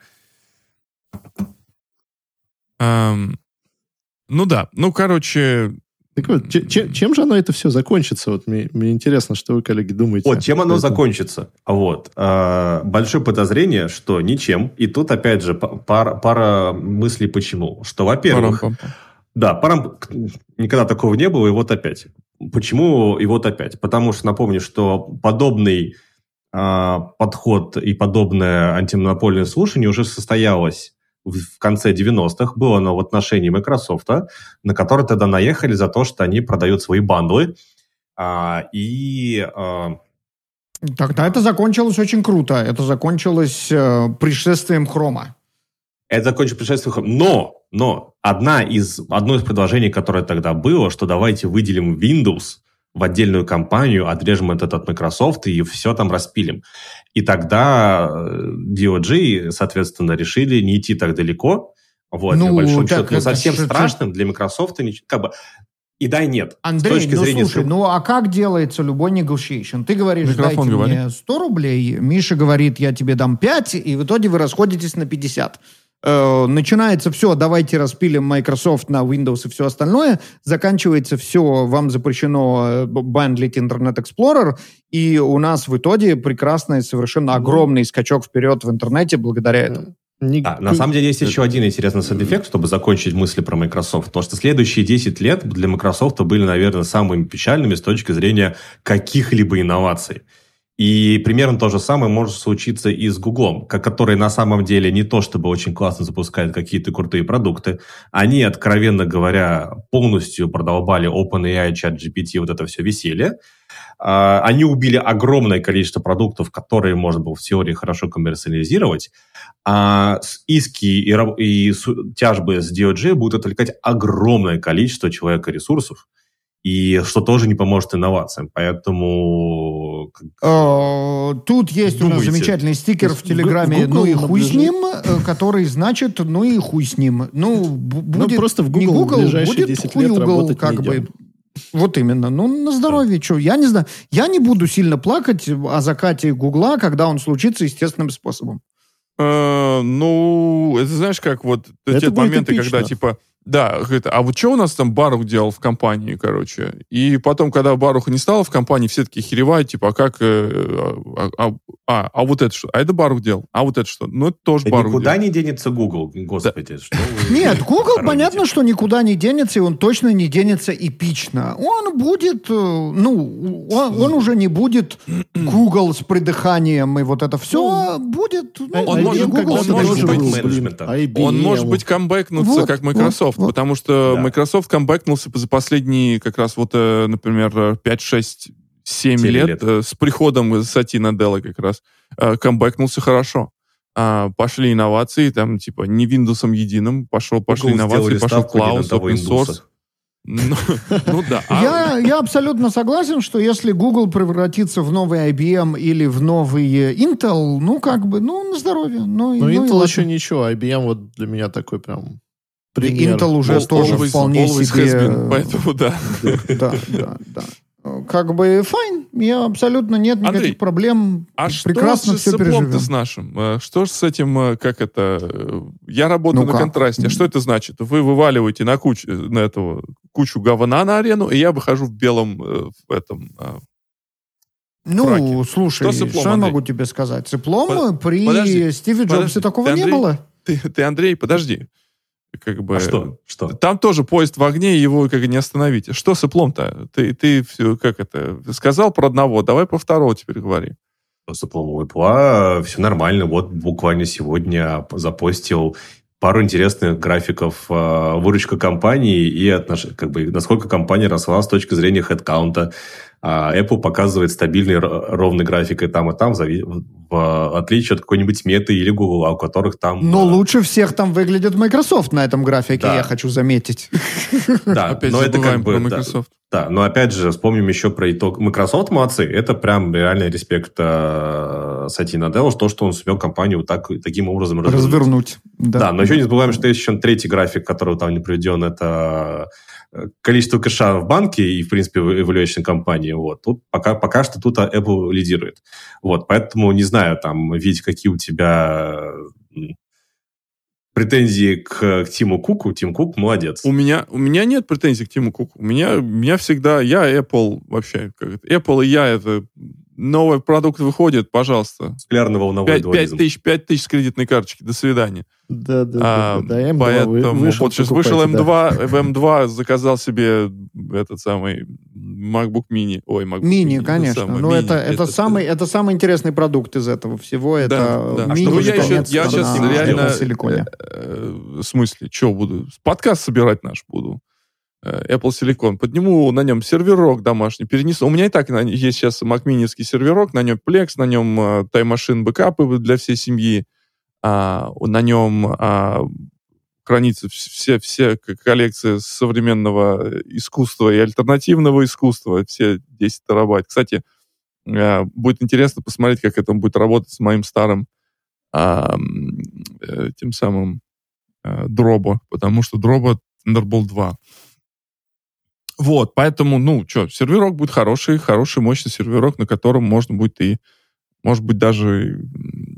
Ну да, ну, короче... Так вот, чем, чем же оно это все закончится? Вот мне, мне интересно, что вы, коллеги, думаете. Вот, чем оно закончится? Вот. А, большое подозрение, что ничем. И тут, опять же, пара, пара мыслей почему. Что, во-первых... Да, парам... никогда такого не было, и вот опять. Почему и вот опять? Потому что, напомню, что подобный а, подход и подобное антимонопольное слушание уже состоялось в конце 90-х было оно в отношении Microsoft, на который тогда наехали за то, что они продают свои бандлы. А, и... А... Тогда это закончилось очень круто. Это закончилось э, пришествием хрома. Это закончилось пришествием хрома. Но, но одна из, одно из предложений, которое тогда было, что давайте выделим Windows в отдельную компанию, отрежем этот от Microsoft и все там распилим. И тогда э, DOG, соответственно, решили не идти так далеко, вот, ну, большому счету, но совсем это, страшным для Microsoft, как бы, и да, и нет. Андрей, с точки ну зрения... слушай, ну а как делается любой negotiation? Ты говоришь, Микрофон дайте говори. мне 100 рублей, Миша говорит, я тебе дам 5, и в итоге вы расходитесь на 50. Э, начинается все, давайте распилим Microsoft на Windows и все остальное, заканчивается все, вам запрещено э, bundle ить Internet Explorer, и у нас в итоге прекрасный, совершенно огромный скачок вперед в интернете благодаря этому. Не... А, на самом деле есть еще один интересный сайд-эффект, чтобы закончить мысли про Microsoft. То, что следующие 10 лет для Microsoft были, наверное, самыми печальными с точки зрения каких-либо инноваций. И примерно то же самое может случиться и с Гуглом, который на самом деле не то чтобы очень классно запускает какие-то крутые продукты. Они, откровенно говоря, полностью продолбали OpenAI, ChatGPT, вот это все веселье. А, они убили огромное количество продуктов, которые можно было в теории хорошо коммерциализировать. А иски и, и тяжбы с DOJ будут отвлекать огромное количество человека ресурсов и что тоже не поможет инновациям. Поэтому... Э, тут есть Думайте. у нас замечательный стикер в Телеграме Google «Ну и хуй с ним», э, который значит «Ну и хуй с ним». Ну, ну будет ну, просто в Google, не Google будет 10 хуй лет угол, как бы. Вот именно. Ну, на здоровье. Что? Я не знаю. Я не буду сильно плакать о закате Гугла, когда он случится естественным способом. Э, ну, это знаешь, как вот те моменты, когда типа да, говорит, а вот что у нас там Барух делал в компании, короче? И потом, когда Баруха не стало в компании, все такие херевают, типа, а как... Э, а, а, а, а вот это что? А это Барух делал. А вот это что? Ну, это тоже да Барух никуда делал. не денется Google, господи. Да. Что Нет, Google, понятно, что никуда не денется, и он точно не денется эпично. Он будет, э, ну, он, он уже не будет Google с придыханием и вот это все, ну, а будет... Ну, он, может, Google, он, может быть, он может быть камбэкнуться, вот, как Microsoft. Вот, потому что да. Microsoft камбэкнулся за последние как раз вот, э, например, 5, 6, 7 лет, лет. Э, с приходом Сати Наделла как раз э, камбэкнулся хорошо. А, пошли инновации, там, типа, не Windows единым, пошел, пошли Google инновации, пошел Cloud, open source. Ну, ну да. А... Я, я абсолютно согласен, что если Google превратится в новый IBM или в новый Intel, ну как бы, ну на здоровье. Ну, ну, ну Intel еще ничего, IBM вот для меня такой прям пример. Intel уже all, тоже always, вполне always себе... Been, поэтому да. Да, да, да. Как бы файн, я абсолютно нет никаких Андрей, проблем. А Прекрасно что же все с с нашим? Э, что же с этим, э, как это... Э, я работаю ну на как? контрасте. А что это значит? Вы вываливаете на, куч, на этого кучу говна на арену, и я выхожу в белом в этом ну, фраке. слушай, что, что я могу тебе сказать? Циплом Под... при подожди, Стиве Джобсе подожди, такого Андрей, не было. Ты, ты, Андрей, подожди как бы... А что? что? Там тоже поезд в огне, его как не остановить. Что с Эплом-то? Ты, ты все, как это, сказал про одного, давай про второго теперь говори. С Эплом у Эпла все нормально. Вот буквально сегодня запостил пару интересных графиков э, выручка компании и отнош... как бы, насколько компания росла с точки зрения хедкаунта. А Apple показывает стабильный ровный график и там, и там, в отличие от какой-нибудь меты или Google, у которых там... Но э, лучше всех там выглядит Microsoft на этом графике, да. я хочу заметить. Да, Опять но это как бы... Microsoft. Да, да, но опять же, вспомним еще про итог. Microsoft молодцы, это прям реальный респект э, Сати Наделлу, то, что он сумел компанию так, таким образом развернуть. развернуть да. да, но еще не забываем, что есть еще третий график, который там не приведен, это количество кэша в банке и, в принципе, в evaluation компании. Вот. Тут пока, пока что тут Apple лидирует. Вот. Поэтому не знаю, там, видеть, какие у тебя претензии к, к Тиму Куку. Тим Кук молодец. У меня, у меня нет претензий к Тиму Куку. У меня, у меня всегда... Я Apple вообще. Как, Apple и я это новый продукт выходит, пожалуйста. Склярно-волновой 5, 5 тысяч, 5 тысяч с кредитной карточки, до свидания. Да, да, а, да, да. М2 поэтому вышел, вот сейчас вышел М2, да. в М2 заказал себе этот самый MacBook Mini. Ой, MacBook Mini, Mini конечно. Самый, ну, это, это, это, самый, это самый интересный продукт из этого всего. Это да, да. Mini, а я, еще, я сейчас реально... Силиконе. Э, в смысле, что буду? Подкаст собирать наш буду. Э, Apple Silicon, подниму на нем серверок домашний, перенесу. У меня и так есть сейчас Mac Mini серверок, на нем Plex, на нем Time Machine бэкапы для всей семьи, а, на нем а, хранится все, все коллекции современного искусства и альтернативного искусства, все 10 терабайт. Кстати, а, будет интересно посмотреть, как это будет работать с моим старым а, тем самым Дробо, потому что Дробо Thunderbolt 2. Вот, поэтому, ну, что, серверок будет хороший, хороший, мощный серверок, на котором можно будет и, может быть, даже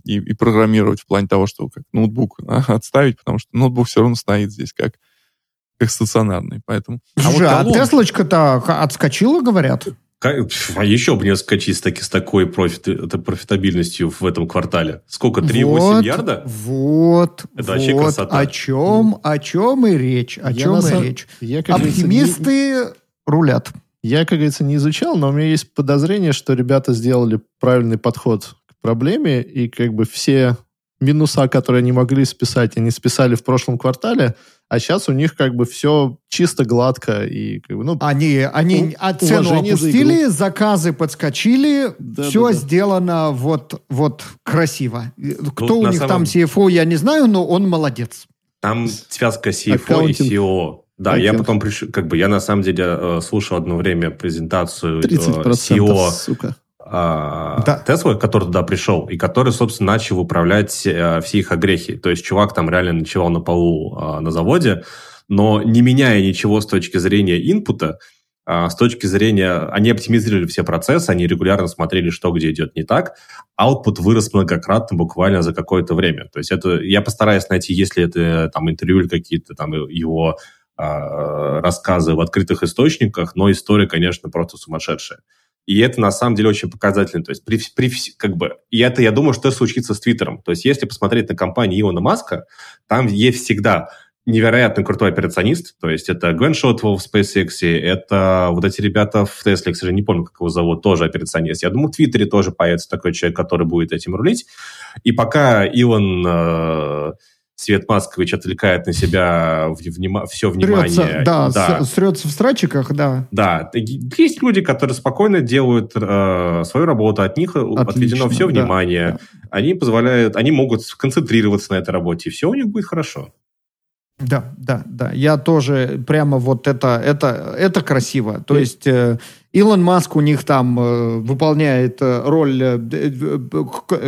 и, и программировать в плане того, что как ноутбук а, отставить, потому что ноутбук все равно стоит здесь как, как стационарный, поэтому... Слушай, а, вот а Теслочка-то отскочила, говорят? А еще бы не отскочить с, таки, с такой профит, это профитабельностью в этом квартале. Сколько? 3,8 вот, ярда? Вот. Это вот вообще красота. О чем, о чем и речь. О я чем и речь. Я, Оптимисты не... рулят. Я, как говорится, не изучал, но у меня есть подозрение, что ребята сделали правильный подход проблеме, и как бы все минуса, которые они могли списать, они списали в прошлом квартале, а сейчас у них как бы все чисто гладко и как бы, ну, они они у, цену опустили, за заказы подскочили, да, все да, да. сделано вот вот красиво. Кто ну, у них самом... там CFO, я не знаю, но он молодец. Там связка CFO Accounting. и CEO. Да, Accounting. я потом пришел, как бы я на самом деле э, слушал одно время презентацию 30%, э, CEO сука да. Тесла, который туда пришел, и который, собственно, начал управлять а, все их огрехи. То есть чувак там реально ночевал на полу а, на заводе, но не меняя ничего с точки зрения инпута, а, с точки зрения... Они оптимизировали все процессы, они регулярно смотрели, что где идет не так. Output вырос многократно буквально за какое-то время. То есть это... Я постараюсь найти, если это там интервью или какие-то там его а, рассказы в открытых источниках, но история, конечно, просто сумасшедшая. И это на самом деле очень показательно. То есть при, при, как бы, и это, я думаю, что случится с Твиттером. То есть если посмотреть на компанию Илона Маска, там есть всегда невероятно крутой операционист, то есть это Гвен Шотвелл в SpaceX, это вот эти ребята в Tesla, к сожалению, не помню, как его зовут, тоже операционист. Я думаю, в Твиттере тоже появится такой человек, который будет этим рулить. И пока Илон э, Свет Маскович отвлекает на себя внима, все внимание. Срется, да, да. срется в страчиках, да. Да, есть люди, которые спокойно делают э, свою работу, от них Отлично, отведено все да, внимание, да. они позволяют, они могут сконцентрироваться на этой работе, и все у них будет хорошо. Да, да, да. Я тоже прямо вот это, это, это красиво. То есть э, Илон Маск у них там э, выполняет э, роль э, э,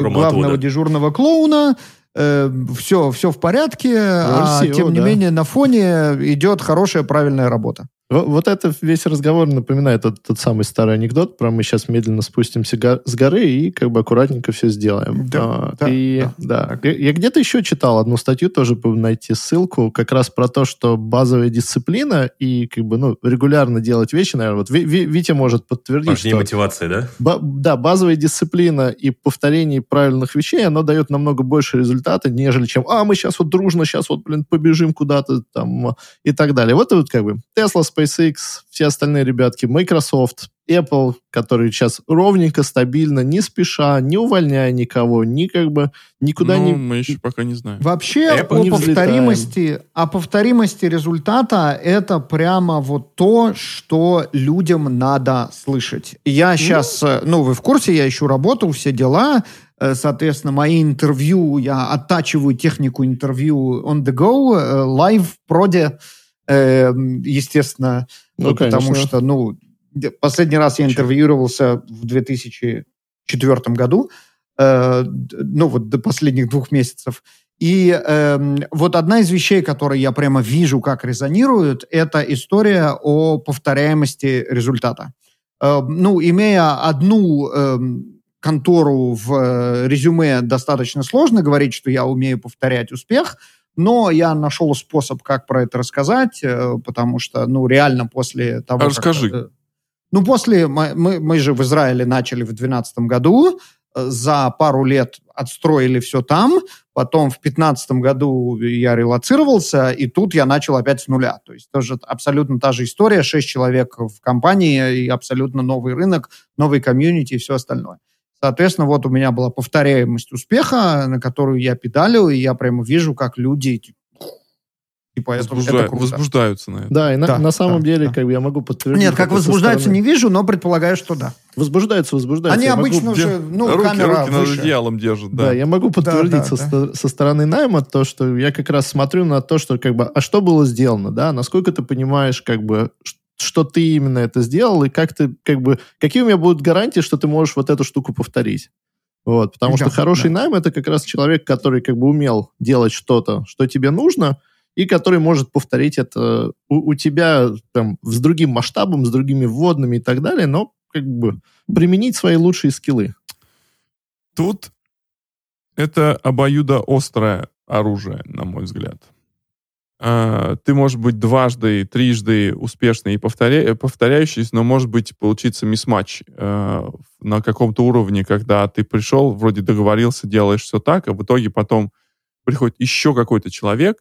главного дежурного клоуна, э, все, все в порядке, а тем не да. менее на фоне идет хорошая, правильная работа. Вот это весь разговор напоминает тот, тот самый старый анекдот про мы сейчас медленно спустимся го- с горы и как бы аккуратненько все сделаем. Да, а, да, и, да. да. Я где-то еще читал одну статью, тоже найти ссылку, как раз про то, что базовая дисциплина и как бы ну регулярно делать вещи, наверное, вот Витя может подтвердить, Важнее что... мотивация, да? Ба- да, базовая дисциплина и повторение правильных вещей, оно дает намного больше результата, нежели чем, а, мы сейчас вот дружно, сейчас вот, блин, побежим куда-то там и так далее. Вот, вот как бы Tesla, SpaceX, все остальные ребятки, Microsoft, Apple, которые сейчас ровненько, стабильно, не спеша, не увольняя никого, ни как бы никуда ну, не... мы еще пока не знаем. Вообще Apple о повторимости, о повторимости результата это прямо вот то, что людям надо слышать. Я сейчас, ну, ну вы в курсе, я ищу работу, все дела, э, соответственно, мои интервью, я оттачиваю технику интервью on the go, live, э, проде, естественно, ну, ну потому что, ну, последний раз я интервьюировался в 2004 году, э, ну, вот до последних двух месяцев. И э, вот одна из вещей, которые я прямо вижу, как резонируют, это история о повторяемости результата. Э, ну, имея одну э, контору в э, резюме, достаточно сложно говорить, что я умею повторять успех – но я нашел способ, как про это рассказать, э, потому что, ну, реально после того... А расскажи. Как, ну, после... Мы, мы же в Израиле начали в 2012 году, э, за пару лет отстроили все там, потом в 2015 году я релацировался, и тут я начал опять с нуля. То есть тоже абсолютно та же история, 6 человек в компании, и абсолютно новый рынок, новый комьюнити и все остальное. Соответственно, вот у меня была повторяемость успеха, на которую я педалил, и я прямо вижу, как люди Типа, Возбужда... это круто. Возбуждаются на это. Да, и на, да, на самом да, деле, да. как бы я могу подтвердить. Нет, как возбуждаются, не вижу, но предполагаю, что да. Возбуждаются, возбуждаются. Они я обычно могу... уже, ну, руки, камера руки выше. над одеялом держат, да. Да, я могу подтвердить да, да, со, да. со стороны найма то, что я как раз смотрю на то, что как бы, а что было сделано, да, насколько ты понимаешь, как бы, что ты именно это сделал, и как ты, как бы, какие у меня будут гарантии, что ты можешь вот эту штуку повторить. Вот, потому да, что хороший да. найм это как раз человек, который как бы умел делать что-то, что тебе нужно, и который может повторить это у, у тебя там, с другим масштабом, с другими вводными и так далее, но как бы применить свои лучшие скиллы. Тут это обоюдоострое оружие, на мой взгляд. А, ты можешь быть дважды, трижды успешный и повторя... повторяющийся, но может быть получиться мисс-матч э, на каком-то уровне, когда ты пришел, вроде договорился, делаешь все так, а в итоге потом приходит еще какой-то человек,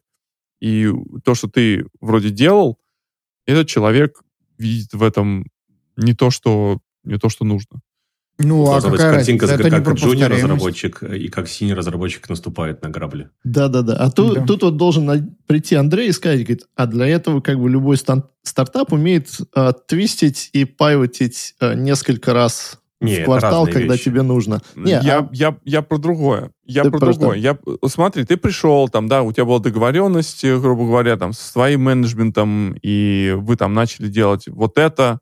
и то, что ты вроде делал, этот человек видит в этом не то, что, не то, что нужно. Ну, а Должна быть какая картинка, разница? Как про джуниор разработчик и как синий разработчик наступает на грабли. Да-да-да. А тут, Да. тут вот должен прийти Андрей и сказать, говорит, а для этого как бы любой стан- стартап умеет а, твистить и пайвотить а, несколько раз Не, в квартал, когда вещи. тебе нужно. Не, я, а- я, я про другое. Я Ты про просто- другое. Я, смотри, ты пришел, там, да, у тебя была договоренность, э, грубо говоря, там, с твоим менеджментом, и вы там начали делать вот это,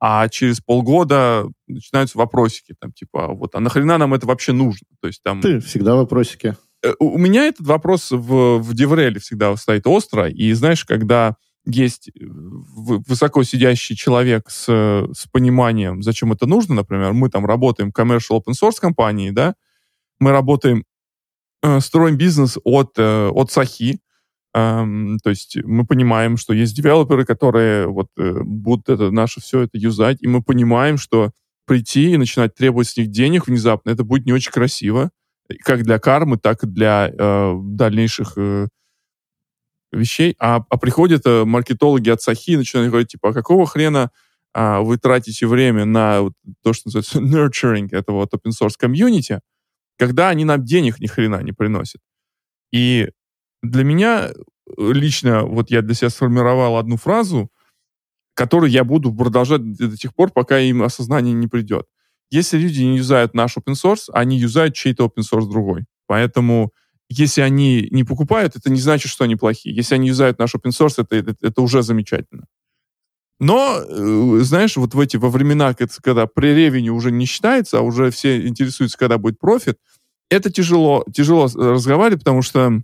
а через полгода начинаются вопросики, там, типа, а вот, а нахрена нам это вообще нужно? То есть там... ты всегда вопросики. Э, У меня этот вопрос в, в Девреле всегда стоит остро, и знаешь, когда есть э, высоко сидящий человек с, с пониманием, зачем это нужно, например, мы там работаем в commercial open source компании, да, мы работаем, э, строим бизнес от, от Сахи, Эм, то есть мы понимаем, что есть девелоперы, которые вот э, будут это наше все это юзать, и мы понимаем, что прийти и начинать требовать с них денег внезапно, это будет не очень красиво, как для кармы, так и для э, дальнейших э, вещей. А, а приходят э, маркетологи от Сахи и начинают говорить, типа, а какого хрена а, вы тратите время на вот то, что называется nurturing этого вот open source комьюнити, когда они нам денег ни хрена не приносят. И для меня э, лично, вот я для себя сформировал одну фразу, которую я буду продолжать до тех пор, пока им осознание не придет. Если люди не юзают наш open source, они юзают чей-то open source другой. Поэтому если они не покупают, это не значит, что они плохие. Если они юзают наш open source, это, это, это уже замечательно. Но, э, знаешь, вот в эти, во времена, когда- при ревеню уже не считается, а уже все интересуются, когда будет профит, это тяжело, тяжело разговаривать, потому что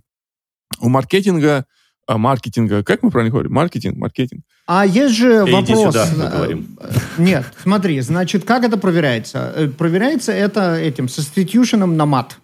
у маркетинга, а, маркетинга, как мы правильно говорим? Маркетинг, маркетинг. А есть же Иди вопрос. сюда, э, Нет, смотри, значит, как это проверяется? Э, Проверяется это этим substitution на мат.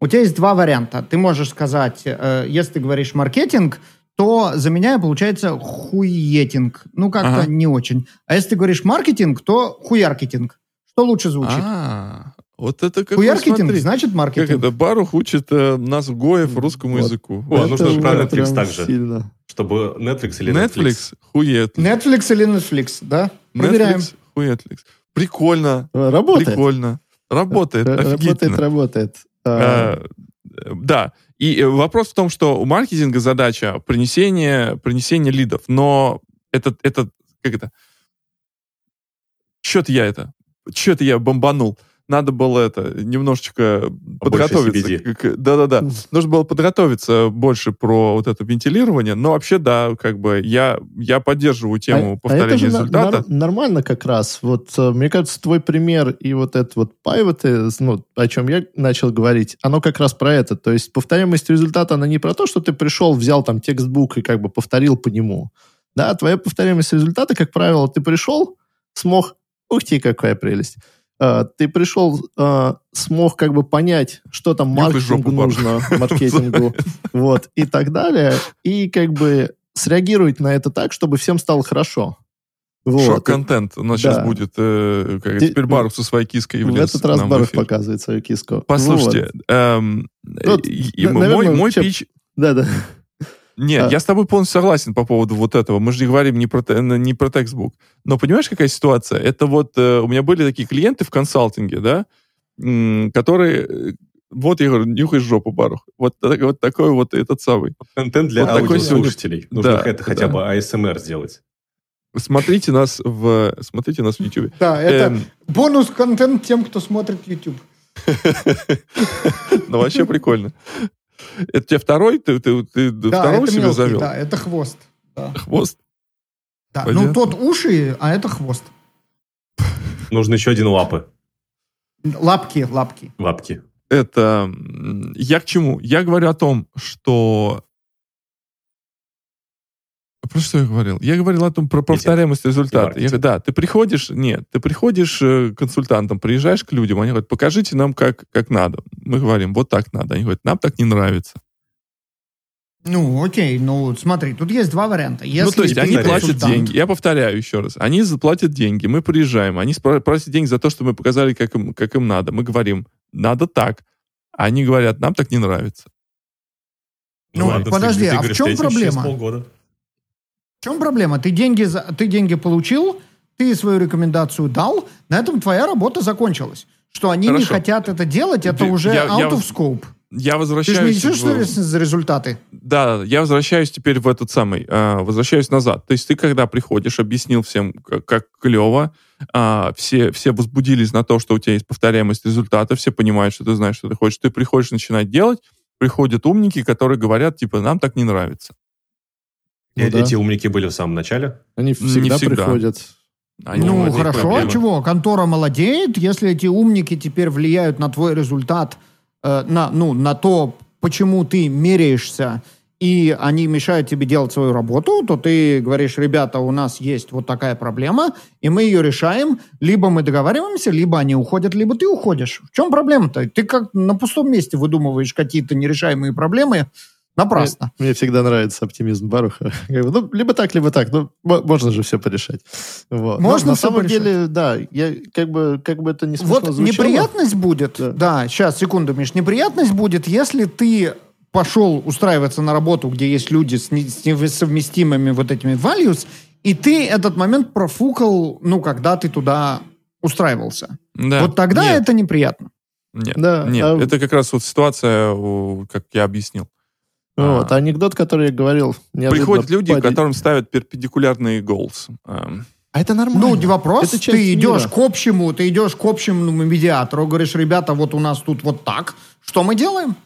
У тебя есть два варианта. Ты можешь сказать, э, если ты говоришь маркетинг, то заменяя получается хуетинг. Ну, как-то Ага. не очень. А если ты говоришь маркетинг, то хуяркетинг. Что лучше звучит? А, вот это как Хуяркетинг значит Как маркетинг. это? Барух учит э, нас Гоев русскому Вот. языку. О, Вот. нужно же про Netflix также. Сильно. Чтобы Netflix или Netflix. Netflix, хует. Netflix или Netflix, да? Проверяем. Netflix, хуетликс. Прикольно, Э, Работает. прикольно. Работает, Р- Работает, офигительно. работает. А, А, Да. И э, вопрос в том, что у маркетинга задача принесение, принесение лидов. Но это, это как это? Что-то я это, что-то я бомбанул. Надо было это немножечко подготовиться. К- к- Да-да-да. Нужно было подготовиться больше про вот это вентилирование. Но вообще, да, как бы я, я поддерживаю тему а- а повторения это же на- результата. нар- нормально как раз. Вот, э, мне кажется, твой пример и вот этот вот пайвоты, ну, о чем я начал говорить, оно как раз про это. То есть повторяемость результата, она не про то, что ты пришел, взял там текстбук и как бы повторил по нему. Да, твоя повторяемость результата, как правило, ты пришел, смог, ух ты, какая прелесть, А, ты пришел, а, смог как бы понять, что там маркетингу нужно, маркетингу, вот, и так далее, и как бы среагировать на это так, чтобы всем стало хорошо. Вот. Шок-контент у нас Да. сейчас будет. э, как, Ты- теперь Баров со своей киской В этот раз эфир. показывает свою киску. Послушайте, эм, Вот, и- и на- мой, наверное, мой чем- пич... Да, да. Нет, А. я с тобой полностью согласен по поводу вот этого. Мы же не говорим не про, не про текстбук. Но понимаешь, какая ситуация? Это вот э, у меня были такие клиенты в консалтинге, да, м, которые... э, Вот я говорю, нюхаешь жопу, Барух. Вот, вот такой вот этот самый. Контент для Вот аудиослушателей. Нужно Да, это хотя да. бы ASMR сделать. Смотрите нас в, смотрите нас в YouTube. Да, это Эм, бонус-контент тем, кто смотрит YouTube. Ну, вообще прикольно. Это тебе второй? Ты, ты, ты Да, второго это себе мелкий, завел? да, это хвост. Да. Хвост? Да. Понятно. Ну, тот уши, а это хвост. Нужно еще один лапы. Лапки, лапки. Лапки. это... Я к чему? Я говорю о том, что... Про что я говорил? Я говорил о том, про повторяемость результата. Я говорю, да, ты приходишь, нет, ты приходишь э, к консультантам, приезжаешь к людям, они говорят, покажите нам, как, как надо. Мы говорим, вот так надо. Они говорят, нам так не нравится. Ну, окей, ну, смотри, тут есть два варианта. Если ну, то есть они платят деньги. Я повторяю еще раз. Они заплатят деньги, мы приезжаем, они просят деньги за то, что мы показали, как им, как им надо. Мы говорим, надо так. Они говорят, нам так не нравится. Ну, ладно, подожди, ты а в чем проблема? В чем проблема? Ты деньги, за... ты деньги получил, ты свою рекомендацию дал, на этом твоя работа закончилась. Что они не Хорошо. хотят это делать, это Я- уже я- out я of scope. Я Ты же не возвращаюсь... несешь в- ответственность за результаты. Да, я возвращаюсь теперь в этот самый, э, возвращаюсь назад. То есть ты, когда приходишь, объяснил всем, как, как клево, а, все, все возбудились на то, что у тебя есть повторяемость результата, все понимают, что ты знаешь, что ты хочешь. Ты приходишь начинать делать, приходят умники, которые говорят, типа, нам так не нравится. Ну Э- да. Эти умники были в самом начале. Они всегда, всегда. приходят. Они ну, хорошо, проблемы. чего? Контора молодеет, если эти умники теперь влияют на твой результат, э, на, ну, на то, почему ты меряешься, и они мешают тебе делать свою работу, то ты говоришь, ребята, у нас есть вот такая проблема, и мы ее решаем, либо мы договариваемся, либо они уходят, либо ты уходишь. В чем проблема-то? Ты как на пустом месте выдумываешь какие-то нерешаемые проблемы напрасно. Мне, мне всегда нравится оптимизм Баруха. Ну, либо так, либо так. Ну, мо- можно же все порешать. Вот. Но Можно на всё самом порешать. деле, да, я как бы, как бы это не смешно Вот звучало. неприятность будет, Да. да. сейчас, секунду, Миш, неприятность будет, если ты пошел устраиваться на работу, где есть люди с, не- с несовместимыми вот этими values, и ты этот момент профукал, ну, когда ты туда устраивался. Да. Вот тогда Нет, это неприятно. Нет, Да, нет. а- это как раз вот ситуация, как я объяснил. Вот, А. анекдот, который я говорил. Приходят люди, поди- которым ставят перпендикулярные goals. Эм, А это нормально. Ну, не вопрос, Это ты идешь мира. к общему, ты идешь к общему медиатору, говоришь, ребята, вот у нас тут вот так, что мы делаем?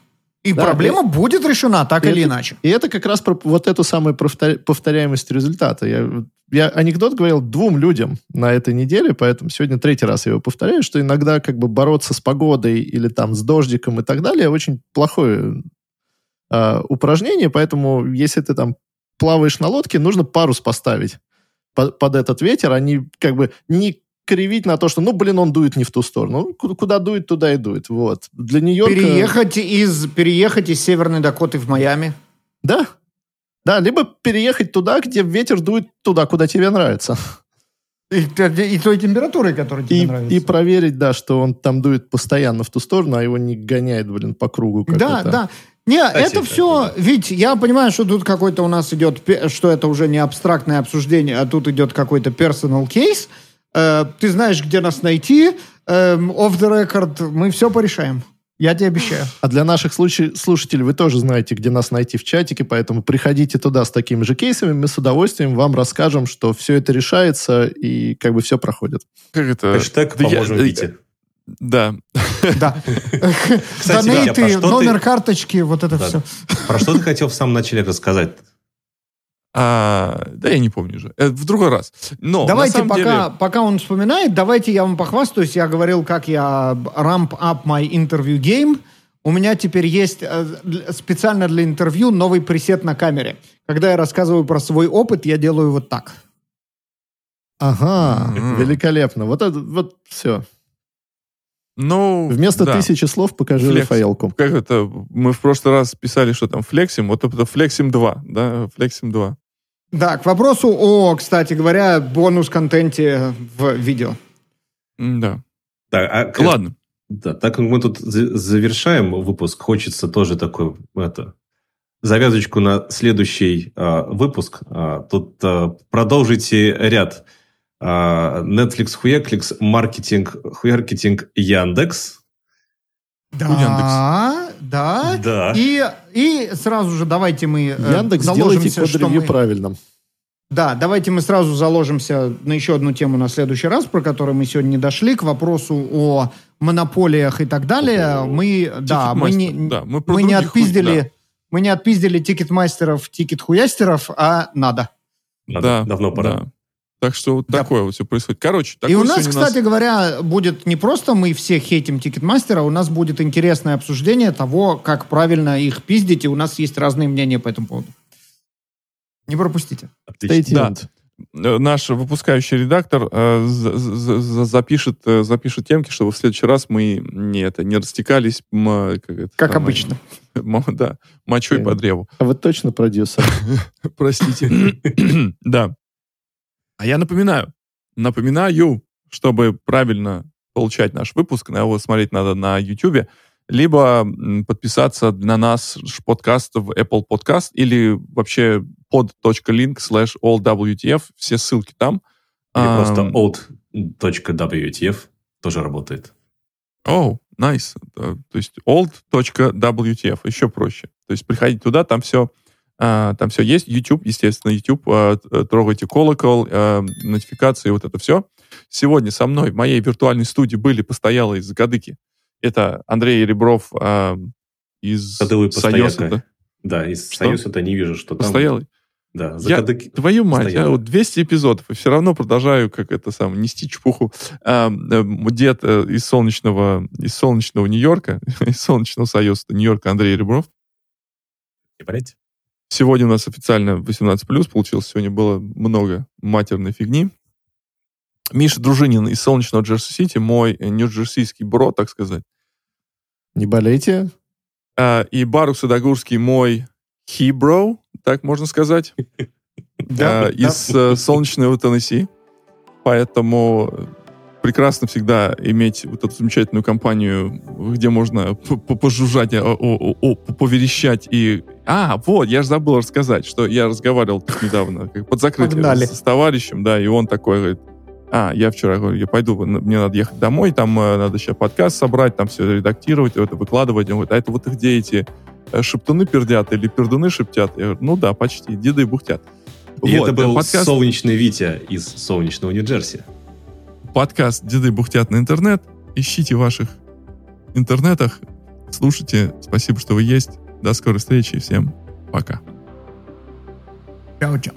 И Да, проблема будет решена так И или это- иначе. И это как раз про вот эту самую повтор- повторяемость результата. Я, я анекдот говорил двум людям на этой неделе, поэтому сегодня третий раз я его повторяю, что иногда как бы бороться с погодой или там с дождиком и так далее очень плохое а, упражнение, поэтому если ты там плаваешь на лодке, нужно парус поставить под, под этот ветер, а не как бы не кривить на то, что, ну, блин, он дует не в ту сторону. Ну, Куда, куда дует, туда и дует. Вот. Для Нью-Йорка... Переехать из, переехать из Северной Дакоты в Майами. Да. Да, либо переехать туда, где ветер дует туда, куда тебе нравится. И, и той температурой, которая тебе И, нравится. и проверить, да, что он там дует постоянно в ту сторону, а его не гоняет, блин, по кругу. Как Да, это. да. Не, Кстати, это все, ведь я понимаю, что тут какой-то у нас идет, что это уже не абстрактное обсуждение, а тут идет какой-то personal case. Э, ты знаешь, где нас найти. Эм, off the record мы все порешаем. Я тебе обещаю. А для наших случай- слушателей вы тоже знаете, где нас найти в чатике, поэтому приходите туда с такими же кейсами, мы с удовольствием вам расскажем, что все это решается и как бы все проходит. как это? Хэштег Да я- «Поможем э, Вите». Да. Да. Кстати, Донейты, про что номер ты- карточки, вот это Да. все. Про что ты хотел в самом начале рассказать? А, да я не помню уже. Это в другой раз. Но Давайте, на самом пока, деле... пока он вспоминает, давайте я вам похвастаюсь. Я говорил, как я ramp up my interview game. У меня теперь есть э, специально для интервью новый пресет на камере. Когда я рассказываю про свой опыт, я делаю вот так. Ага, великолепно. Вот это, вот все. Ну, Вместо да. тысячи слов покажи Флекс. Рафаэлку. Как это? Мы в прошлый раз писали, что там флексим. Вот это флексим 2, да? Флексим 2. Да, к вопросу о, кстати говоря, бонус-контенте в видео. Да. Так, а к- Ладно. Да, так как мы тут за- завершаем выпуск, хочется тоже такой, это, завязочку на следующий а, выпуск. А, тут а, продолжите ряд Netflix, Хуякликс, маркетинг, Хуяркетинг, Яндекс. Да, да. Да. И, и сразу же давайте мы э, Яндекс, сделайте заложимся, что мы... правильным. Да, давайте мы сразу заложимся на еще одну тему на следующий раз, про которую мы сегодня не дошли, к вопросу о монополиях и так далее. О, Мы, да, мы не, да, мы мы не других хуй- отпиздили, да. мы не отпиздили тикетмастеров, тикет-хуястеров, а надо. Надо, Да, давно пора. да. Так что вот Да. такое вот все происходит. Короче, и такой у нас, кстати говоря, будет не просто мы все хейтим Ticketmaster а, у нас будет интересное обсуждение того, как правильно их пиздить, и у нас есть разные мнения по этому поводу. Не пропустите. Да. э, наш выпускающий редактор э, за- за- за- запишет, э, запишет темки, чтобы в следующий раз мы не, это, не растекались, м, как, это Как самое, обычно. м, да, мочой Э. по древу. А вы точно продюсер? Простите. да. А я напоминаю, напоминаю, чтобы правильно получать наш выпуск, на его смотреть надо на YouTube, либо подписаться на нас подкаст в Apple Podcast или вообще pod.link slash allwtf, все ссылки там. Или А, просто old.wtf тоже работает. О, nice. Э, То есть old.wtf, еще проще. То есть приходите туда, там все, там все есть. YouTube, естественно, YouTube, а, т- трогайте колокол, а, нотификации, вот это все. Сегодня со мной в моей виртуальной студии были постоялые из Закадыки. Это Андрей Ребров а, из Союза. да? Из? Союза-то не вижу, что там... Постоялый. Да, Я- закадыки. Твою мать, Постоянно. я вот 200 эпизодов, и все равно продолжаю, как это сам, нести чепуху. А, э, дед э, из солнечного, из солнечного Нью-Йорка, из солнечного союза Нью-Йорка Андрей Ребров. Не болеть? Сегодня у нас официально 18+, получилось. Сегодня было много матерной фигни. Миша Дружинин из солнечного Джерси-Сити, мой э, нью-джерсийский бро, так сказать. Не болейте. А, и Барух Садогурский мой хибро, так можно сказать. Э, из э, солнечного Теннесси. Поэтому э, прекрасно всегда иметь вот эту замечательную компанию, где можно пожужжать, о- о- о- поверещать и... А, вот, я же забыл рассказать, что я разговаривал тут недавно, как под закрытием Погнали. с, с товарищем, да, и он такой говорит, а, я вчера говорю, я пойду, мне надо ехать домой, там э, надо сейчас подкаст собрать, там все редактировать, это выкладывать. Он говорит, а это вот где эти э, шептуны пердят или пердуны шептят? Я говорю, ну да, почти, деды бухтят. И Вот, это был подкаст, солнечный Витя из солнечного Нью-Джерси. Подкаст «Деды бухтят на интернет». Ищите в ваших интернетах, слушайте. Спасибо, что вы есть. До скорой встречи. Всем пока. Чао-чао.